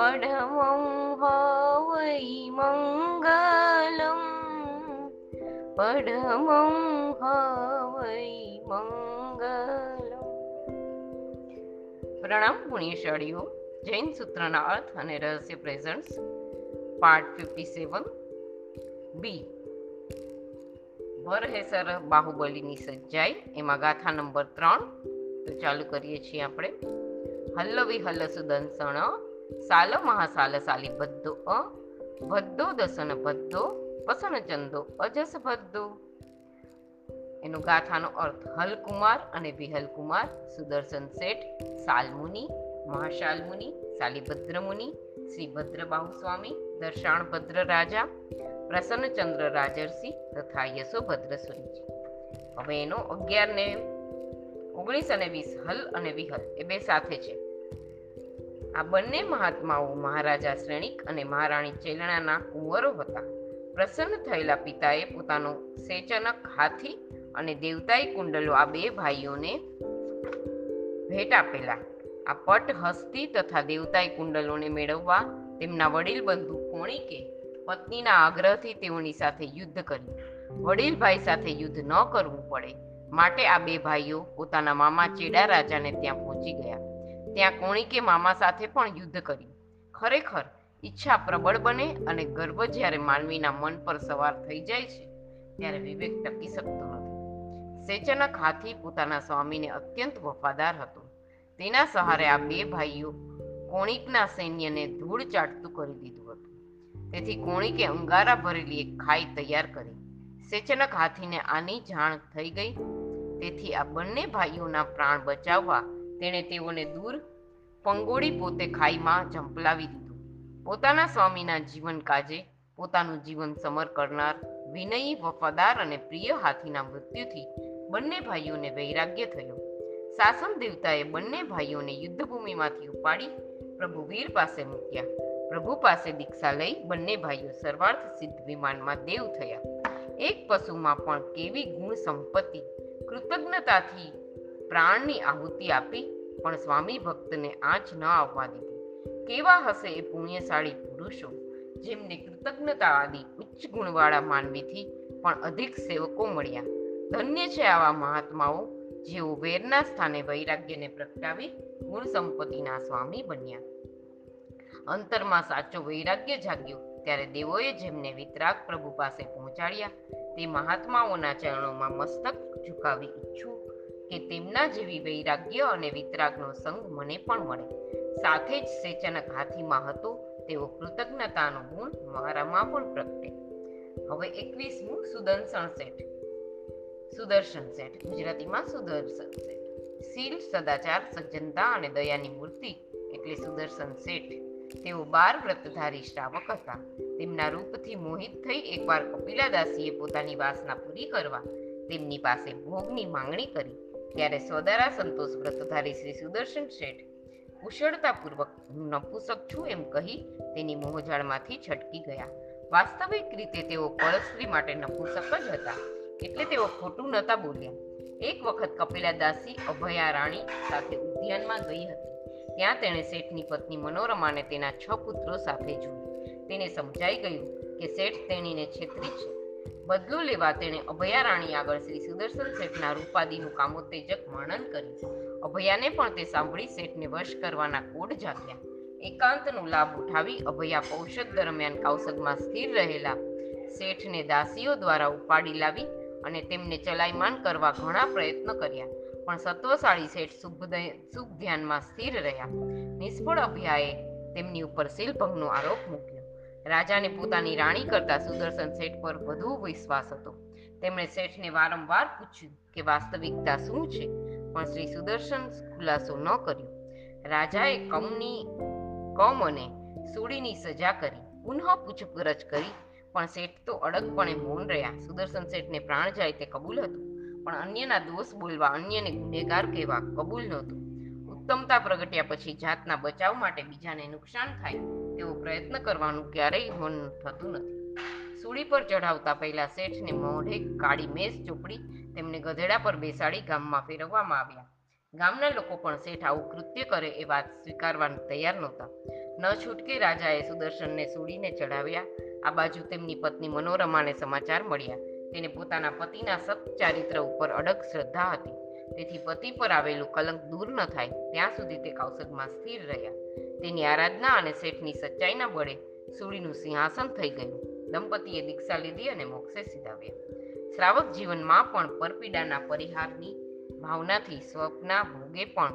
પડમં હવૈ મંગલમ પડમં હવૈ મંગલમ પ્રણામ પુણ્યશાળીઓ જૈન સૂત્રના અર્થ અને રહસ્ય presents part fifty seven B ભરહેસર બાહુબલીની સજ્જાઈ એમાં ગાથા નંબર ત્રણ તો ચાલુ કરીએ છીએ આપણે હલ્લવી હલ્લ સુદન સણ સાલ, મહાસાલ, સાલી, ભદ્દો, અ, ભદ્દો, દસન, ભદ્દો પસન ચંદો, અજસ, ભદ્દો. એનો ગાથાનો અર્થ હલકુમાર અને વિહલકુમાર, સુદર્શન શેઠ, સાલમુનિ, મહાશાલમુનિ શાલિભદ્રમુનિ શાલિભદ્ર મુનિ શ્રી ભદ્રબાહુ સ્વામી દર્શાણ રાજા પ્રસન્નચંદ્ર રાજર્ષિ તથા યશોભદ્ર સુરીજી હવે એનો અગિયાર ને ઓગણીસ અને વીસ હલ અને વિહલ એ બે સાથે છે. આ બંને મહાત્માઓ મહારાજા શ્રેણિક અને મહારાણી ચેલણાના કુંવરો હતા. પ્રસન્ન થયેલા પિતાએ પોતાનો સેચનક હાથી અને દેવતાઈ કુંડલો આ બે ભાઈઓને ભેટ આપેલા. આ પટ હસ્તી તથા દેવતાઈ કુંડલોને મેળવવા તેમના વડીલ બંધુ કોણિકે પત્નીના આગ્રહથી તેઓની સાથે યુદ્ધ કર્યું. વડીલ ભાઈ સાથે યુદ્ધ ન કરવું પડે. માટે આ બે ભાઈઓ પોતાના મામા ચેડા રાજાને ત્યાં પહોંચી ગયા. ત્યાં કોણિકે મામા સાથે પણ યુદ્ધ કર્યું. ખરેખર, ઈચ્છા પ્રબળ બને અને ગર્વ જ્યારે માનવીના મન પર સવાર થઈ જાય છે, ત્યારે વિવેક ટકી શકતો નથી. સેચનક હાથી પોતાના સ્વામીને અત્યંત વફાદાર હતો. તેના સહારે આ બે ભાઈઓ કોણિકના સૈન્યને ધૂળ ચાટતું કરી દીધું હતું. તેથી કોણિકે અંગારા ભરેલી એક ખાઈ તૈયાર કરી. સેચનક હાથીને આની જાણ થઈ ગઈ. તેથી આ બંને ભાઈઓના પ્રાણ બચાવવા તેણે તેઓને દૂર પંગોળી પોતે ખાઈમાં ઝંપલાવી દીધું. પોતાના સ્વામીના જીવન કાજે પોતાનું જીવન સમર કરનાર વિનયી, વફાદાર અને પ્રિય હાથીના મૃત્યુથી બંને ભાઈઓને વૈરાગ્ય થયો. સાસમ દેવતાએ બંને ભાઈઓને યુદ્ધભૂમિમાંથી ઉપાડી પ્રભુ વીર પાસે મૂક્યા. પ્રભુ પાસે દીક્ષા લઈ બંને ભાઈઓ સર્વાર્થ સિદ્ધ વિમાનમાં દેવ થયા. એક પશુમાં પણ કેવી ગુણ સંપત્તિ કૃતજ્ઞતાથી પ્રાણની આહુતિ આપી, પણ સ્વામી ભક્તને આંચ ન આવવા દીધી. કેવા હશે એ પુણ્યશાળી પુરુષો, જેમને કૃતજ્ઞતા આદિ ઉચ્ચ ગુણવાળા માનવીથી પણ અધિક સેવકો મળ્યા. ધન્ય છે આવા મહાત્માઓ, જેઓ વેરના સ્થાને વૈરાગ્યને પ્રગટાવી ગુણ સંપત્તિના સ્વામી બન્યા. અંતરમાં સાચો વૈરાગ્ય જાગ્યો, ત્યારે દેવોએ જેમને વિતરાગ પ્રભુ પાસે પહોંચાડ્યા, તે મહાત્માઓના ચરણોમાં મસ્તક ઝુકાવી ઈચ્છું કે તેમના જેવી વૈરાગ્ય અને વિતરાગનો સંગ મને પણ મળે. સાથે જ સેચનક હાથીમાં હતો તેવો કૃતજ્ઞતાનો ગુણ મારામાં પણ પ્રગટે. હવે એકવીસમું સુદર્શન શેઠ સુદર્શન શેઠ ગુજરાતીમાં સુદર્શન શેઠ શીલ, સદાચાર, સજ્જનતા અને દયાની મૂર્તિ એટલે સુદર્શન શેઠ તેઓ બાર વ્રતધારી શ્રાવક હતા. તેમના રૂપથી મોહિત થઈ એકવાર કપિલાદાસીએ પોતાની વાસના પૂરી કરવા તેમની પાસે ભોગની માંગણી કરી. ત્યારે સોદારા સંતોષ વ્રતધારી શ્રી સુદર્શન શેઠ. કુશળતાપૂર્વક હું નપુસક છું એમ કહી તેની મોહજાળમાંથી છટકી ગયા. વાસ્તવિક રીતે તેઓ પરસ્ત્રી માટે નપુસક જ હતા. એટલે તેઓ ખોટું નહોતા બોલ્યા. એક વખત કપિલા દાસી અભયા રાણી સાથે ઉદ્યાનમાં ગઈ હતી. ત્યાં તેણે શેઠની પત્ની મનોરમાને તેના છ પુત્રો સાથે જોઈ તેને સમજાઈ ગયું કે શેઠ તેણીને છેતરી છે. બદલો લેવા તેણે અભયારાણી આગળ શ્રી સુદર્શન શેઠના રૂપાદીનું કામોત્તેજક વર્ણન કર્યું. અભયાને પણ તે સાંભળી શેઠને વશ કરવાના કોડ જાગ્યા. એકાંતનો લાભ ઉઠાવી અભયા ઔષધ દરમિયાન કૌશગમાં સ્થિર રહેલા શેઠને દાસીઓ દ્વારા ઉપાડી લાવી અને તેમને ચલાયમાન કરવા ઘણા પ્રયત્ન કર્યા, પણ સત્વશાળી શેઠ શુભ ધ્યાનમાં સ્થિર રહ્યા. નિષ્ફળ અભ્યાએ તેમની ઉપર શિલભંગનો આરોપ મૂક્યો. રાજાને પોતાની રાણી કરતા સુદર્શન શેઠ પર વધુ વિશ્વાસ હતો. તેમણે શેઠને વારંવાર પૂછ્યું કે વાસ્તવિકતા શું છે? પણ શ્રી સુદર્શન ખુલાસો ન કર્યો. રાજાએ કમની, કમ અને સુડીની સજા કરી, પુનઃ પૂછપરછ કરી, પણ શેઠ તો અડગપણે મૌન રહ્યા. સુદર્શન શેઠને પ્રાણ જાય તે કબૂલ હતું, પણ અન્યના દોષ બોલવા અન્યને ગુનેગાર કહેવા કબૂલ નહોતું. ઉત્તમતા પ્રગટ્યા પછી જાતના બચાવ માટે બીજાને નુકસાન થાય, તેવો પ્રયત્ન કરવાનું ક્યારેય મન થતું નથી. સૂડી પર ચઢાવતા પહેલા શેઠને મોઢે કાળી મેસ ચોપડી તેમને ગધેડા પર બેસાડી ગામમાં ફેરવવામાં આવ્યા. ગામના લોકો પણ શેઠ આવું કૃત્ય કરે એ વાત સ્વીકારવાનું તૈયાર નહોતા. ન છૂટકે રાજાએ સુદર્શનને સૂડીને ચઢાવ્યા. આ બાજુ તેમની પત્ની મનોરમાને સમાચાર મળ્યા. તેને પોતાના પતિના સત્ચારિત્ર ઉપર અડગ શ્રદ્ધા હતી. તેથી પતિ પર આવેલું કલંક દૂર ન થાય, ત્યાં સુધી તે કૌશગમાં સ્થિર રહ્યા. તેની આરાધના અને શેઠની સચ્ચાઈના બળે સૂડીનું સિંહાસન થઈ ગયું. દંપતીએ દીક્ષા લીધી અને મોક્ષે સીધાવ્યા. શ્રાવક જીવનમાં પણ પરપીડાના પરિહારની ભાવનાથી સ્વપ્ના ભોગે પણ,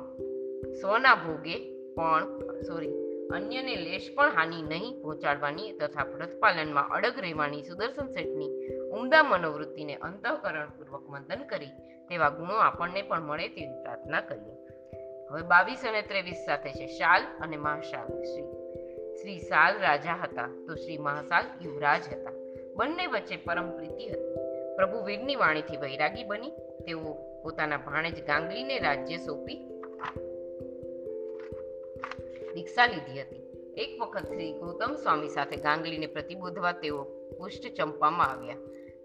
સ્વના ભોગે પણ સોરી અન્યને લેશ પણ હાનિ નહીં પહોંચાડવાની તથા વ્રતપાલનમાં અડગ રહેવાની સુદર્શન શેઠની ઉમદા મનોવૃત્તિને અંતઃકરણપૂર્વક મંથન કરી તેવા ગુણો આપણને પણ મળે તેવી પ્રાર્થના કરીએ. હવે બાવીસ અને ત્રેવીસ સાથે છે, શાલ અને મહાશાલ. શ્રી શ્રી શાલ રાજા હતા તો શ્રી મહાશાલ યુવરાજ હતા. બંને વચ્ચે પરમ પ્રીતિ હતી. પ્રભુ વીરની વાણીથી વૈરાગી બની. તેઓ પોતાના ભાણેજ ગાંગલીને રાજ્ય સોંપી દીક્ષા લીધી હતી. એક વખત શ્રી ગૌતમ સ્વામી સાથે ગાંગલીને પ્રતિબોધવા તેઓ પુષ્ટ ચંપામાં આવ્યા.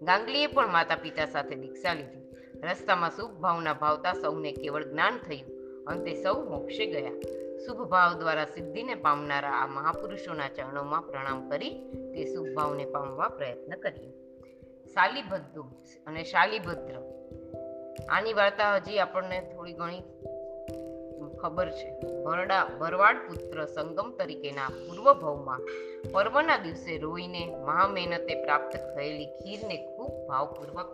ગાંગલીએ પણ માતા પિતા સાથે દીક્ષા લીધી. રસ્તામાં શુભ ભાવના ભાવતા સૌને કેવળ જ્ઞાન થયું. અંતે સૌ મોક્ષે ગયા. શુભ ભાવ દ્વારા સિદ્ધિને પામનારા આ મહાપુરુષોના ચરણોમાં પ્રણામ કરી તે શુભ ભાવને પામવા પ્રયત્ન કરીએ. શાલીભદ્ર અને શાલીભદ્ર. આની વાર્તા હજી આપણને થોડી ઘણી ખબર છે. ભરડા ભરવાડ પુત્ર સંગમ તરીકેના પૂર્વ ભવમાં પર્વના દિવસે રોઈને મહા મહેનતે પ્રાપ્ત થયેલી ખીરને ભાવપૂર્વક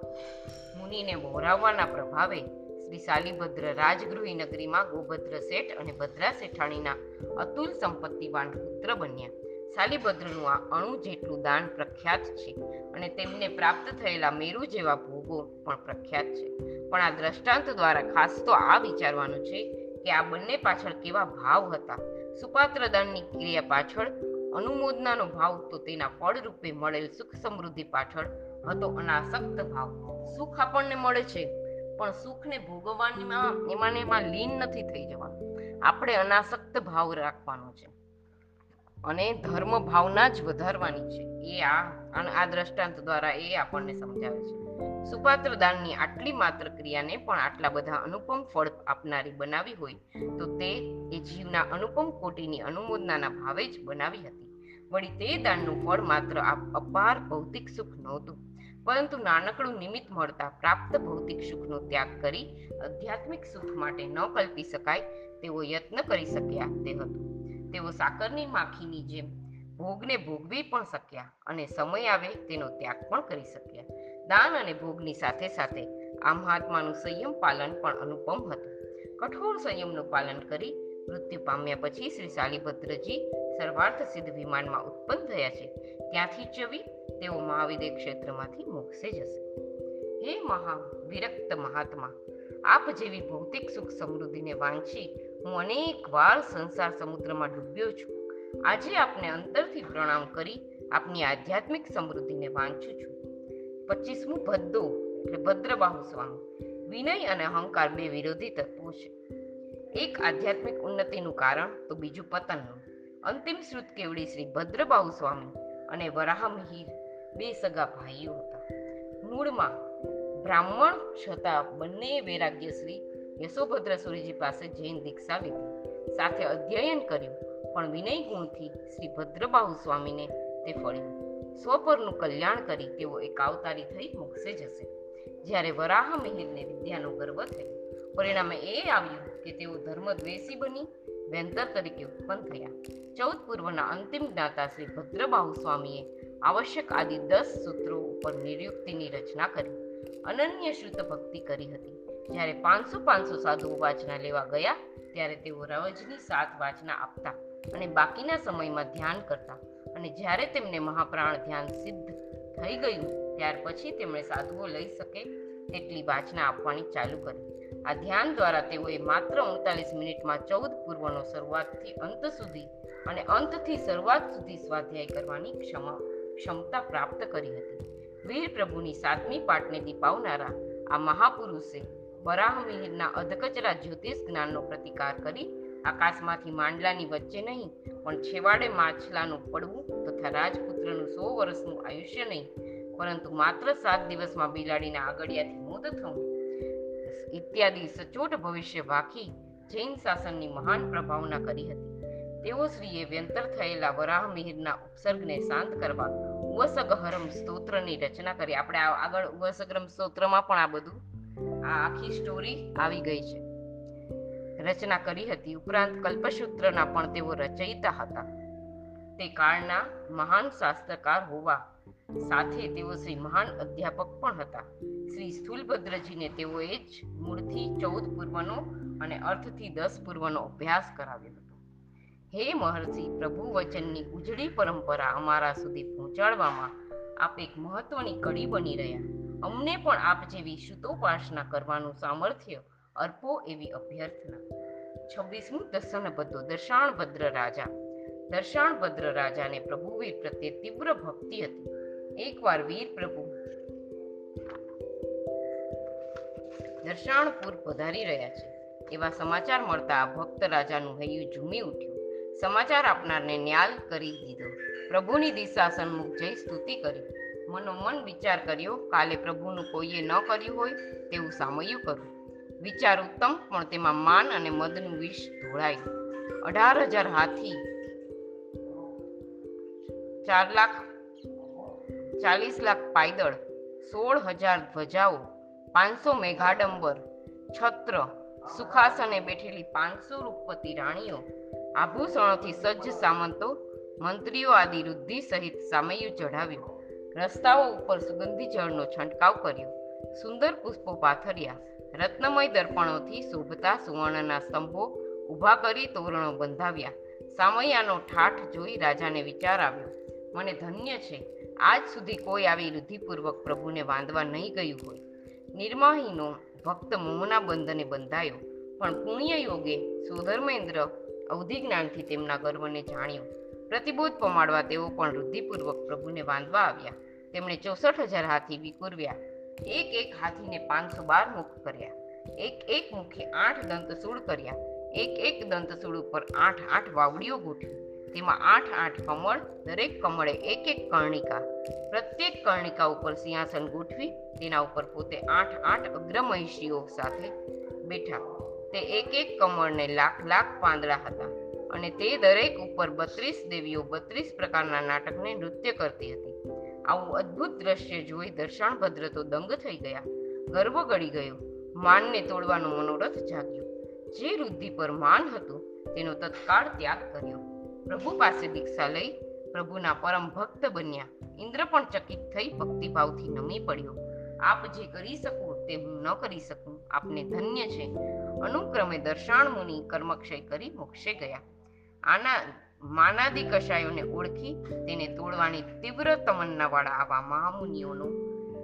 મુનિને મોરાવવાના પ્રભાવે શ્રી શાલીભદ્ર રાજગૃહી નગરીમાં ગોભદ્ર શેઠ અને ભદ્રા શેઠાણીના અતુલ સંપત્તિવાન પુત્ર બન્યા. શાલીભદ્રનું આ અણુ જેટલું દાન પ્રખ્યાત છે અને તેમને પ્રાપ્ત થયેલા મેરુ જેવા ભોગો પણ પ્રખ્યાત છે. પણ આ દ્રષ્ટાંત દ્વારા ખાસ તો આ વિચારવાનું છે કે આ બંને પાછળ કેવા ભાવ હતા. સુપાત્ર દાનની ક્રિયા પાછળ અનુમોદનાનો ભાવ તો તેના ફળ રૂપે મળેલ સુખ સમૃદ્ધિ પાછળ હતો અનાસક્ત ભાવ. સુખ આપણને મળે છે, પણ સુખને ભોગવવામાં એમાં એમાં લીન નથી થઈ જવાનું. આપણે અનાસક્ત ભાવ રાખવાનો છે. અને ધર્મ ભાવના જ વધારવાની છે. એ આ આ દ્રષ્ટાંત દ્વારા એ આપણને સમજાવે છે. સુપાત્ર દાનની આટલી માત્ર ક્રિયાને પણ આટલા બધા અનુપમ ફળ આપનારી બનાવી હોય, તો તે એ જીવના અનુપમ કોટીની અનુમોદનાના ભાવે જ બનાવી હતી. વળી તે દાનનું ફળ માત્ર અપાર ભૌતિક સુખ નહોતું. પરંતુ નાનકડું નિમિત્ત મળતા પ્રાપ્ત ભૌતિક સુખનો ત્યાગ કરી આધ્યાત્મિક સુખ માટે ન કલ્પી શકાય તેવો યત્ન કરી શક્યા તે હતું. તેઓ સાકરની માખીની જેમ ભોગને ભોગવી પણ શક્યા અને સમય આવે તેનો ત્યાગ પણ કરી શક્યા. દાન અને ભોગની સાથે સાથે આ મહાત્માનું સંયમ પાલન પણ અનુપમ હતું. કઠોર સંયમનું પાલન કરી મૃત્યુ પામ્યા પછી શ્રી શાલીભદ્રજી સર્વાર્થ સિદ્ધ વિમાનમાં ઉત્પન્ન થયા છે. ત્યાંથી ચવી તેઓ મહાવિદ્ય ક્ષેત્રમાંથી મોક્ષે જશે. હે મહા વિરક્ત મહાત્મા, આપ જેવી ભૌતિક સુખ સમૃદ્ધિને વાંચી હું અનેક વાર સંસાર સમુદ્રમાં ડૂબ્યો છું. આજે આપને અંતરથી પ્રણામ કરી આપની આધ્યાત્મિક સમૃદ્ધિને વાંચું છું. પચીસમું ભદ્દો, એટલે ભદ્રબાહુ સ્વામી, વિનય અને અહંકાર બે વિરોધી તત્વો છે. એક આધ્યાત્મિક ઉન્નતિનું કારણ તો બીજું પતનનું. અંતિમ શ્રુત કેવડી શ્રી ભદ્રબાહુ સ્વામી અને વરાહમિહિર બે સગા ભાઈઓ હતા. મૂળમાં બ્રાહ્મણ છતાં બંને વૈરાગ્ય શ્રી યશોભદ્ર સુરીજી પાસે જૈન દીક્ષા લીધી. સાથે અધ્યયન કર્યું, પણ વિનય ગુણથી શ્રી ભદ્રબાહુ સ્વામીને તે ફળ્યું. સ્વપરનું કલ્યાણ કરી તેઓ એક અવતારી થઈ મોક્ષે જશે. જ્યારે વરાહ મિહિરને વિદ્યાનો ગર્વ થયો. પરિણામે એ આવ્યું કે તેઓ ધર્મદ્વેષી બની વેંતર તરીકે ઉત્પન્ન થયા ચૌદ પૂર્વના અંતિમ જ્ઞાતા શ્રી ભદ્રબાહુ સ્વામીએ આવશ્યક આદિ દસ સૂત્રો ઉપર નિર્યુક્તિની રચના કરી. અનન્ય શ્રુત ભક્તિ કરી હતી. જ્યારે પાંચસો પાંચસો સાધુઓ વાચના લેવા ગયા, ત્યારે તેઓ રવજની સાત વાચના આપતા અને બાકીના સમયમાં ધ્યાન કરતા અને જ્યારે તેમને મહાપ્રાણ ધ્યાન સિદ્ધ થઈ ગયું, ત્યાર પછી તેમણે સાધુઓ લઈ શકે તેટલી વાચના આપવાની ચાલુ કરી. આ ધ્યાન દ્વારા તેઓએ માત્ર ઉનતાલીસ મિનિટમાં ચૌદ પૂર્વનો શરૂઆતથી અંત સુધી અને અંતથી શરૂઆત સુધી સ્વાધ્યાય કરવાની ક્ષમા, ક્ષમતા પ્રાપ્ત કરી હતી. વીર પ્રભુની સાતમી પાઠને દીપાવનારા આ મહાપુરુષે વરાહ મિહિરના અધકચરા જ્યોતિષ જ્ઞાનનો પ્રતિકાર કરી આકાશમાંથી માંડલાની વચ્ચે નહીં, પણ છેવાડે માછલાનું પડવું તથા રાજપુત્રનું સો વર્ષનું આયુષ્ય નહીં, પરંતુ માત્ર સાત દિવસમાં બિલાડીના આગળિયાથી મોત થવું. ઇત્યાદિ સચોટ ભવિષ્ય વાખી જૈન શાસનની મહાન પ્રભાવના કરી હતી. તેઓ શ્રીએ વ્યંતર થયેલા વરાહ મિહિરના ઉપસર્ગને શાંત કરવા, ઉવસગહરમ સ્તોત્રની રચના કરી. આપણે આગળ ઉવસગ્રમ સ્તોત્રમાં પણ આ બધું, આ આખી સ્ટોરી આવી ગઈ છે. રચના કરી હતી. ઉપરાંત કલ્પસૂત્રના પણ તેઓ રચયિતા હતા. તે કાળના મહાન શાસ્ત્રકાર હોવા સાથે તેઓ શ્રી મહાન અધ્યાપક પણ હતા. શ્રી સ્થૂલભદ્રજીને તેઓએ જ મૂળથી ચૌદ પૂર્વનો અને અર્થથી દસ પૂર્વનો અભ્યાસ કરાવ્યો હતો. હે મહર્ષિ, પ્રભુ વચનની ઉજળી પરંપરા અમારા સુધી પહોંચાડવામાં આપ એક મહત્વની કડી બની રહ્યા. અમને પણ આપ જેવી શુતોપાસના કરવાનું સામર્થ્ય અર્પો એવી અભ્યર્થના. છવ્વીસમું દર્શન ભદ્રો દર્શાણભદ્ર રાજા. દર્શાણભદ્ર રાજાને પ્રભુવીર પ્રત્યે તીવ્ર ભક્તિ હતી. એકવાર વીર પ્રભુ. દર્શાણપુર પધારી રહ્યા છે. એવા સમાચાર મળતા ભક્ત રાજાનું હૈયું ઝૂમી ઉઠ્યું. સમાચાર આપનારને ન્યાલ કરી દીધો. પ્રભુની દિશા સન્મુખ જઈ સ્તુતિ કરી. મનોમન વિચાર કર્યો, કાલે પ્રભુનું કોઈએ ન કર્યું હોય તેવું સામયું કરું. વિચાર ઉત્તમ, પણ તેમાં માન અને મદનું વિષ ધોળાયું અઢાર હજાર હાથી, ચાર લાખ ચાલીસ લાખ પાયદળ, સોળ હજાર ધ્વજાઓ, પાંચસો મેઘાડંબર, છત્ર સુખાસને બેઠેલી પાંચસો રૂપપતિ રાણીઓ, આભૂષણોથી સજ્જ સામંતો, મંત્રીઓ આદિ રુદ્ધિ સહિત સામયું ચઢાવ્યું. રસ્તાઓ ઉપર સુગંધી જળનો છંટકાવ કર્યો. સુંદર પુષ્પો પાથર્યા. રત્નમય દર્પણોથી શોભતા સુવર્ણના સ્તંભો ઊભા કરી તોરણો બંધાવ્યા. સામૈયાનો ઠાઠ જોઈ રાજાને વિચાર આવ્યો. મને ધન્ય છે. આજ સુધી કોઈ આવી રુધિપૂર્વક પ્રભુને વાંધવા નહીં ગયું હોય. નિર્માહીનો ભક્ત મોહના બંધને બંધાયો, પણ પુણ્ય યોગે સુધર્મેન્દ્ર અવધિ જ્ઞાનથી તેમના ગર્વને જાણ્યો. પ્રતિબોધ પમાડવા તેઓ પણ રુધિપૂર્વક પ્રભુને વાંધવા આવ્યા. તેમણે ચોસઠ હજાર હાથી વિકુરવ્યા. એક એક હાથીને પાંચસો બાર મુખ કર્યા. એક એક મુખે આઠ દંતસૂળ કર્યા. એક એક દંતસૂળ ઉપર આઠ આઠ વાવડીઓ ગોઠવી. તેમાં આઠ આઠ કમળ, દરેક કમળે એક એક કર્ણિકા. પ્રત્યેક કર્ણિકા ઉપર સિંહાસન ગોઠવી, તેના ઉપર પોતે આઠ આઠ અગ્રમહિષીઓ સાથે બેઠા. તે એક એક કમળને લાખ લાખ પાંદડા હતા અને તે દરેક ઉપર બત્રીસ દેવીઓ બત્રીસ પ્રકારના નાટકને નૃત્ય કરતી હતી. આવું અદ્ભુત દ્રશ્ય જોઈ દર્શાણ ભદ્ર તો દંગ થઈ ગયા. ગર્વ ગળી ગયો. માનને તોડવાનો મનોરથ જાગ્યો. જે વૃદ્ધિ પર માન હતું, તેનો તત્કાળ ત્યાગ કર્યો. પ્રભુ પાસે દીક્ષા લઈ પ્રભુના પરમ ભક્ત બન્યા. ઇન્દ્ર પણ ચકિત થઈ ભક્તિભાવથી નમી પડ્યો. આપ જે કરી શકું તે હું ન કરી શકું. આપને ધન્ય છે. અનુક્રમે દર્શાણ મુનિ કર્મક્ષય કરી મોક્ષે ગયા. આના માનાદિ કશાયોને ઓળખી તેને તોડવાની તીવ્ર તમન્ના વાળા આવા મહામુનિઓનો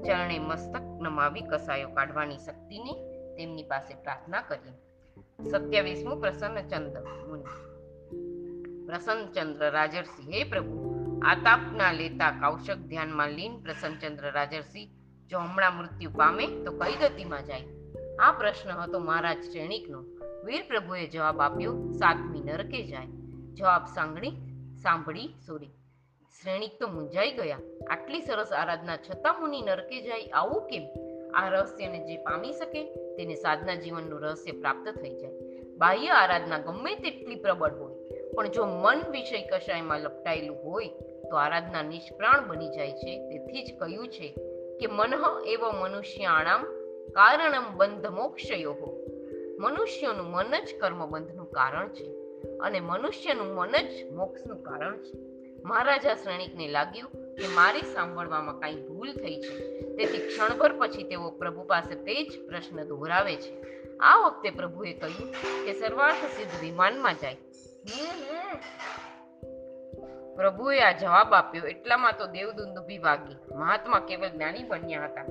ચરણે મસ્તક નમાવી કસાયો કાઢવાની શક્તિને તેમની પાસે પ્રાર્થના કરી. સત્યાવીસમું પ્રસન્નચંદ્ર મુનિ. પ્રસન્નચંદ્ર રાજર્ષિ. હે પ્રભુ આતાપના લેતા કૌશક ધ્યાનમાં લીન પ્રસન્નચંદ્ર રાજર્ષિ. જો હમણાં મૃત્યુ પામે, તો કઈ ગતિમાં જાય? આ પ્રશ્ન હતો મહારાજ શ્રેણિકનો. વીર પ્રભુએ જવાબ આપ્યો, સાતમી નરકે જાય. જવાબ સાંગણી સાંભળી, સોરી. શ્રેણિક તો મૂંઝાઈ ગયા. આટલી સરસ આરાધના છતાં મુનિ નરકે જાય, આવું કેમ? આ રહસ્યને જે પામી શકે, તેને સાધના જીવનનું રહસ્ય પ્રાપ્ત થઈ જાય. બાહ્ય આરાધના ગમે તેટલી પ્રબળ હોય પણ જો મન વિષય કશાયમાં લપટાયેલું હોય, તો આરાધના નિષ્પ્રાણ બની જાય છે. તેથી જ કહ્યું છે કે મનઃ એવો મનુષ્યાણામ કારણમ બંધ મોક્ષયો મનુષ્યનું મન જ કર્મબંધનું કારણ છે અને મનુષ્યનું મન જ મોક્ષનું કારણ છે. મહારાજા શ્રેણિકને લાગ્યું કે મારી સાંભળવામાં કાંઈ ભૂલ થઈ છે. તેથી ક્ષણભર પછી તેઓ પ્રભુ પાસે તે જ પ્રશ્ન દોહરાવે છે. આ વખતે પ્રભુએ કહ્યું કે સર્વાર્થ સિદ્ધ વિમાનમાં જાય. પ્રભુએ આ જવાબ આપ્યો. એટલામાં તો દેવદુંદુભી વાગી. મહાત્મા કેવલ જ્ઞાની બન્યા હતા.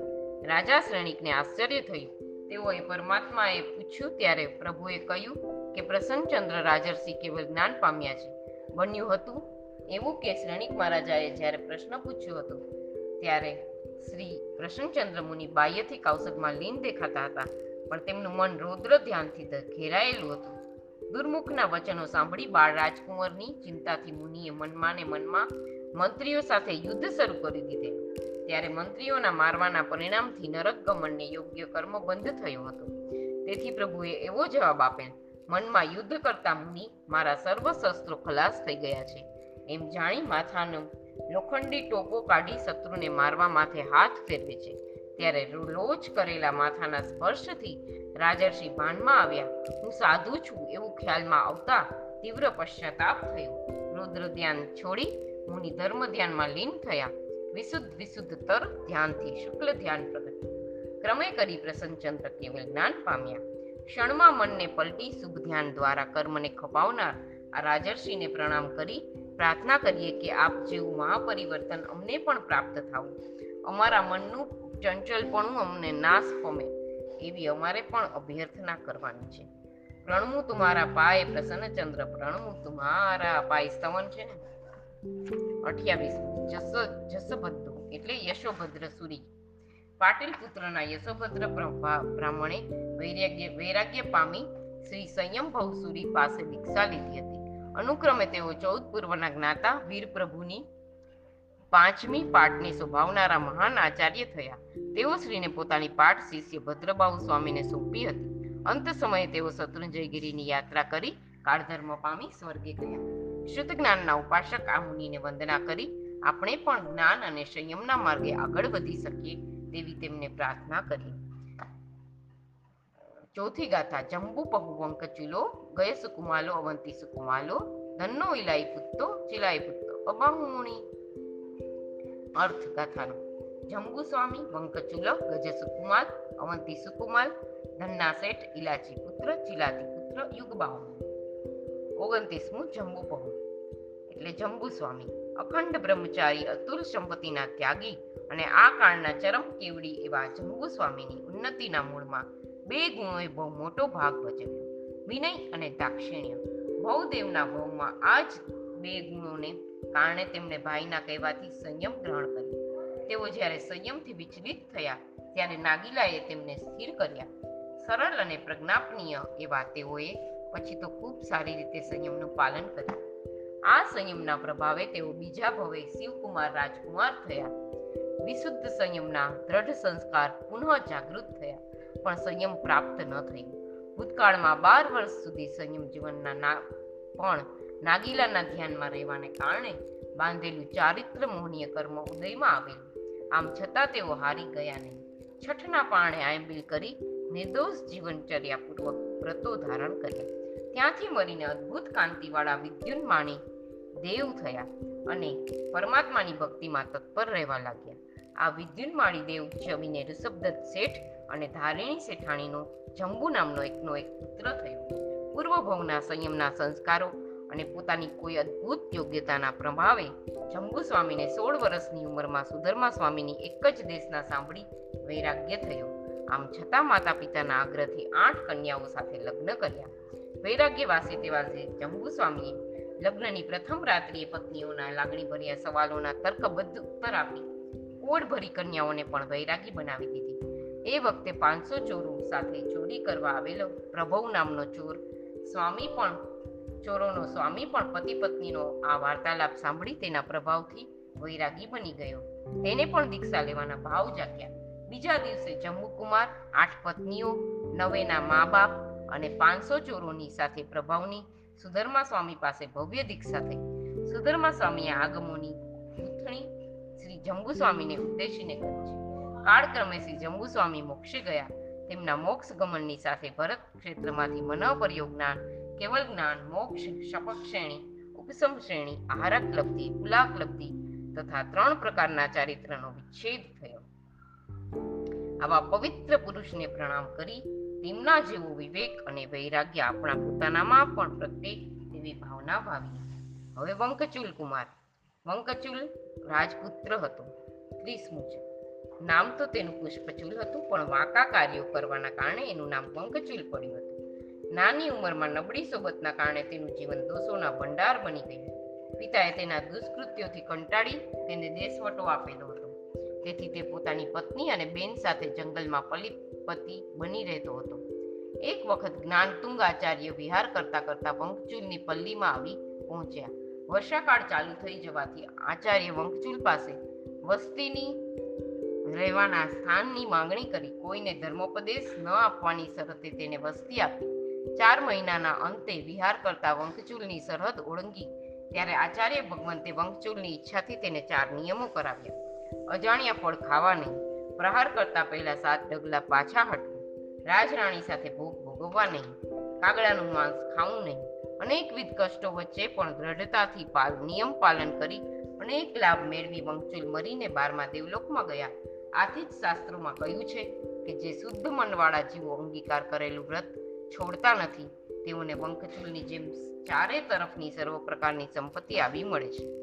રાજા શ્રેણિકને આશ્ચર્ય થયું. તેઓએ પરમાત્માએ પૂછ્યું ત્યારે પ્રભુએ કહ્યું કે પ્રસન્નચંદ્ર રાજર્ષિ કેવલ જ્ઞાન પામ્યા છે. બન્યું હતું? એવું કે શ્રેણિક મહારાજાએ જ્યારે પ્રશ્ન પૂછ્યો હતો, ત્યારે શ્રી પ્રસન્નચંદ્ર મુનિ બાહ્યથી કૌશકમાં લીન દેખાતા હતા. પણ તેમનું મન રૌદ્ર ધ્યાનથી ઘેરાયેલું હતું. દુર્મુખના વચનો સાંભળી બાળ રાજકુંવરની ચિંતાથી મુનિએ મનમાં ને મનમાં મંત્રીઓ સાથે યુદ્ધ શરૂ કરી દીધેલું. ત્યારે મંત્રીઓના મારવાના પરિણામથી નરક ગમનને યોગ્ય કર્મ બંધ થયો હતો. તેથી પ્રભુએ એવો જવાબ આપેલ મનમાં યુદ્ધ કરતા મુનિ મારા સર્વ શસ્ત્રો ખલાસ થઈ ગયા છે. એમ જાણી માથાનો લોખંડી ટોપો કાઢી શત્રુને મારવા માથે હાથ ફેરવે છે. ત્યારે લોચ કરેલા માથાના સ્પર્શથી રાજર્ષિ ભાનમાં આવ્યા. હું સાધુ છું, એવું ખ્યાલમાં આવતા તીવ્ર પશ્ચાતાપ થયો. રુદ્ર ધ્યાન છોડી મુનિ ધર્મ ધ્યાનમાં લીન થયા. વિશુદ્ધ વિશુદ્ધતર ધ્યાનથી શુક્લ ધ્યાન પ્રગટ ક્રમે કરી પ્રસન્નચંદ્ર કેવલ જ્ઞાન પામ્યા. ક્ષણમાં મનને પલટી શુભ ધ્યાન દ્વારા કર્મને ખપાવનાર આ રાજર્ષિને પ્રણામ કરી પ્રાર્થના કરીએ કે આપ જેવું મહાપરિવર્તન અમને પણ પ્રાપ્ત થાવું અમારા મનનું ચંચલપણું અમને નાશ પામે એવી અમારે પણ અભ્યર્થના કરવાની છે. પ્રણમું તુમારા પાય પ્રસન્નચંદ્ર પ્રણમું તુમારા પાય સ્તવન છે ને? અઠ્યાવીસ, જસ, જસભદ્રો, એટલે યશોભદ્ર સુરી. પાટીલ પુત્રના યશોભદ્ર બ્રહ્મા- બ્રાહ્મણે વૈરાગ્ય વૈરાગ્ય પામી શ્રી સંયમ ભવસુરી પાસે દીક્ષા લીધી હતી. અનુક્રમે તેઓ ચૌદ પૂર્વના જ્ઞાતા વીર પ્રભુની પાંચમી પાઠની શોભાવનારા મહાન આચાર્ય થયા. તેઓ શ્રીને પોતાની પાઠ શિષ્ય ભદ્રબાહુ સ્વામીને સોંપી હતી. અંત સમયે તેઓ શત્રુંજયગીરીની યાત્રા કરી કાળધર્મ પામી સ્વર્ગે ગયા. શુદ્ધ જ્ઞાનના ઉપાસક આ મુનિને વંદના કરી, આપણે પણ જ્ઞાન અને સંયમના માર્ગે આગળ વધી શકીએ તેવી તેમને પ્રાર્થના કરી. ચોથી ગાથા, જંબુ પહુ વંકચુલો ગય સુકુમાલો અવંતી સુકુમાલો ધન્નો ઇલાઈ પુત્તો, ચિલાઈ પુત્તો. અબાહુ મુનિ અર્થ ગાથાનો જંબુ સ્વામી, વંકચુલ ગજ સુકુમાલ અવંતી સુકુમાર, ધન્ના શેઠ ઇલાચી પુત્ર, ચિલાતી પુત્ર, યુગબાહુ. ઓગણત્રીસમું જંબુ પહુ એટલે જંબુ સ્વામી, અખંડ બ્રહ્મચારી, અતુલ સંપત્તિના ત્યાગી અને આ કાળના ચરમ કેવડી એવા જંબુ સ્વામીની ઉન્નતિના મૂળમાં બે ગુણોએ બહુ મોટો ભાગ ભજવ્યો. વિનય અને દાક્ષિણ્ય. ભવદેવના ભવમાં આ જ બે ગુણોને કારણે તેમણે ભાઈના કહેવાથી સંયમ ગ્રહણ કર્યો. તેઓ જ્યારે સંયમથી વિચલિત થયા, ત્યારે નાગીલાએ તેમને સ્થિર કર્યા. સરળ અને પ્રજ્ઞાપનીય એવા તેઓએ પછી તો ખૂબ સારી રીતે સંયમનું પાલન કર્યું. આ સંયમના પ્રભાવે તેઓ બીજા ભવે શિવકુમાર રાજકુમાર થયા. વિશુદ્ધ સંયમના દ્રઢ સંસ્કાર પુનઃ જાગૃત થયા, પણ સંયમ પ્રાપ્ત ન થયું. ભૂતકાળમાં બાર વર્ષ સુધી સંયમ જીવનના ના પણ નાગીલાના ધ્યાનમાં રહેવાને કારણે બાંધેલું ચારિત્ર મોહનીય કર્મ ઉદયમાં આવેલું. આમ છતાં તેઓ હારી ગયા નહીં. છઠના પારણે આયંબિલ કરી નિર્દોષ જીવનચર્યાપૂર્વક વ્રતો ધારણ કર્યા. ત્યાંથી મળીને અદ્ભુત કાંતિવાળા વિદ્યુન્માણી દેવ થયા અને પરમાત્માની ભક્તિમાં તત્પર રહેવા લાગ્યા. આ વિદ્યુન્માળી દેવ છવીને ઋષભદત્ત શેઠ અને ધારિણી શેઠાણીનો જંબુ નામનો એકનો એક પુત્ર થયો. પૂર્વ ભવના સંયમના સંસ્કારો અને પોતાની કોઈ અદ્ભુત યોગ્યતાના પ્રભાવે જંબુ સ્વામીને સોળ વર્ષની ઉંમરમાં સુધર્મા સ્વામીની એક જ દેશના સાંભળી વૈરાગ્ય થયો. આમ છતાં માતા પિતાના આગ્રહથી આઠ કન્યાઓ સાથે લગ્ન કર્યા. વૈરાગ્યવાસી તેવા શ્રી જંબુ સ્વામીએ લગ્નની પ્રથમ રાત્રિએ પત્નીઓના લાગણીભર્યા સવાલોના તર્કબદ્ધ ઉત્તર આપી કોડભરી કન્યાઓને પણ વૈરાગી બનાવી દીધી. એ વખતે પાંચસો ચોરો સાથે ચોરી કરવા આવેલો પ્રભવ નામનો ચોર સ્વામી પણ ચોરોનો સ્વામી પણ પતિ પત્નીનો આ વાર્તાલાપ સાંભળી તેના પ્રભાવથી વૈરાગી બની ગયો. તેને પણ દીક્ષા લેવાના ભાવ જાગ્યા. બીજા દિવસે જમ્મુકુમાર આઠ પત્નીઓ, નવેના મા બાપ અને પાંચસો ચોરોની સાથે પ્રભાવની સુધર્મા સ્વામી પાસે ભવ્ય દીક્ષા થઈ. સુધર્મા સ્વામીએ આગમોની ગૂંથણી શ્રી જંબુ સ્વામીને ઉદ્દેશીને કરી છે. કાળક્રમે શ્રી જંબુ સ્વામી મોક્ષે ગયા. તેમના મોક્ષ ગમનની સાથે ભરત ક્ષેત્રમાંથી મનોપર્યો જ્ઞાન કેવલ જ્ઞાન મોક્ષ શપક શ્રેણી ઉપસમ શ્રેણી, આહારક લબ્ધિ પુલાક લબ્ધિ તથા ત્રણ પ્રકારના ચારિત્રનો વિચ્છેદ થયો. આવા પવિત્ર પુરુષને પ્રણામ કરી તેમના જેવો વિવેક અને વૈરાગ્ય આપણા પોતાનામાં પણ પ્રત્યેક તેવી ભાવના ભાવી હવે વંકચુલ કુમાર. વંકચુલ રાજપુત્ર હતો, ત્રીસમું છે. નામ તો તેનું પુષ્પચુલ હતું, પણ વાંકા કાર્યો કરવાના કારણે એનું નામ વંકચુલ પડ્યું હતું. નાની ઉંમરમાં નબળી સોબતના કારણે તેનું જીવન દોષોના ભંડાર બની ગયું. પિતાએ તેના દુષ્કૃત્યોથી કંટાળી તેને દેશવટો આપેલો હતો. તેથી તે પોતાની પત્ની અને બેન સાથે જંગલમાં પલિપતિ બની રહેતો હતો. એક વખત જ્ઞાનતુંગ આચાર્ય વિહાર કરતા કરતા વંકચુલની પલ્લીમાં આવી પહોંચ્યા. વર્ષાકાળ ચાલુ થઈ જવાથી આચાર્ય વંકચુલ પાસે વસ્તીની રહેવાના સ્થાનની માંગણી કરી. કોઈને ધર્મોપદેશ ન આપવાની શરતે તેને વસ્તી આપી. ચાર મહિનાના અંતે વિહાર કરતા વંકચૂલની સરહદ ઓળંગી. ત્યારે આચાર્ય ભગવંતે વંકચૂલની ઈચ્છાથી તેને ચાર નિયમો કરાવ્યા. અજાણ્યા ફળ ખાવા નહીં પ્રહાર કરતા પહેલા સાત ડગલા પાછા હટવું. રાજરાણી સાથે ભોગ ભોગવવા નહીં. કાગડાનું માંસ ખાવું નહીં. અનેકવિધ કષ્ટો વચ્ચે પણ દ્રઢતાથી પાલ નિયમ પાલન કરી અનેક લાભ મેળવી વંકચુલ મરીને બારમા દેવલોકમાં ગયા. આથી જ શાસ્ત્રોમાં કહ્યું છે કે જે શુદ્ધ મનવાળા જીવો અંગીકાર કરેલું વ્રત છોડતા નથી. તેઓને વંકચુલની જેમ ચારે તરફની સર્વ પ્રકારની સંપત્તિ આવી મળે છે.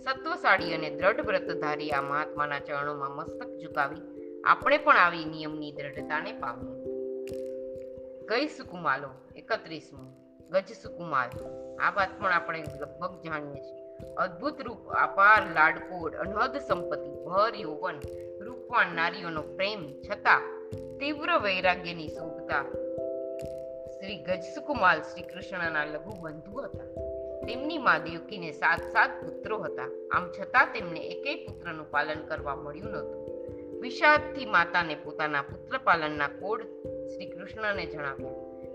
સત્વશાળી અને દ્રઢ વ્રતધારી આ મહાત્માના ચરણોમાં મસ્તક ઝુકાવી આપણે પણ આવી નિયમની દ્રઢતાને પામીએ. ગઈ સુકુમાલો, એકત્રીસમું, ગજ સુકુમાર આ વાત પણ આપણે લગભગ જાણીએ છીએ. અદ્ભુત રૂપ, અપાર લાડકોડ અનહદ સંપત્તિ, ભર, યૌવન, રૂપવાન નારીઓનો પ્રેમ, છતાં તીવ્ર વૈરાગ્યની શોભતા શ્રી ગજસુકુમાલ શ્રી કૃષ્ણના લઘુ બંધુ હતા. તેમની મા દેવકીને સાત સાત પુત્રો હતા. આમ છતાં તેમને એકેય પુત્રનું પાલન કરવા મળ્યું નહોતું. વિષાદથી માતાને પોતાના પુત્ર પાલનના કોડ શ્રી કૃષ્ણને જણાવ્યા.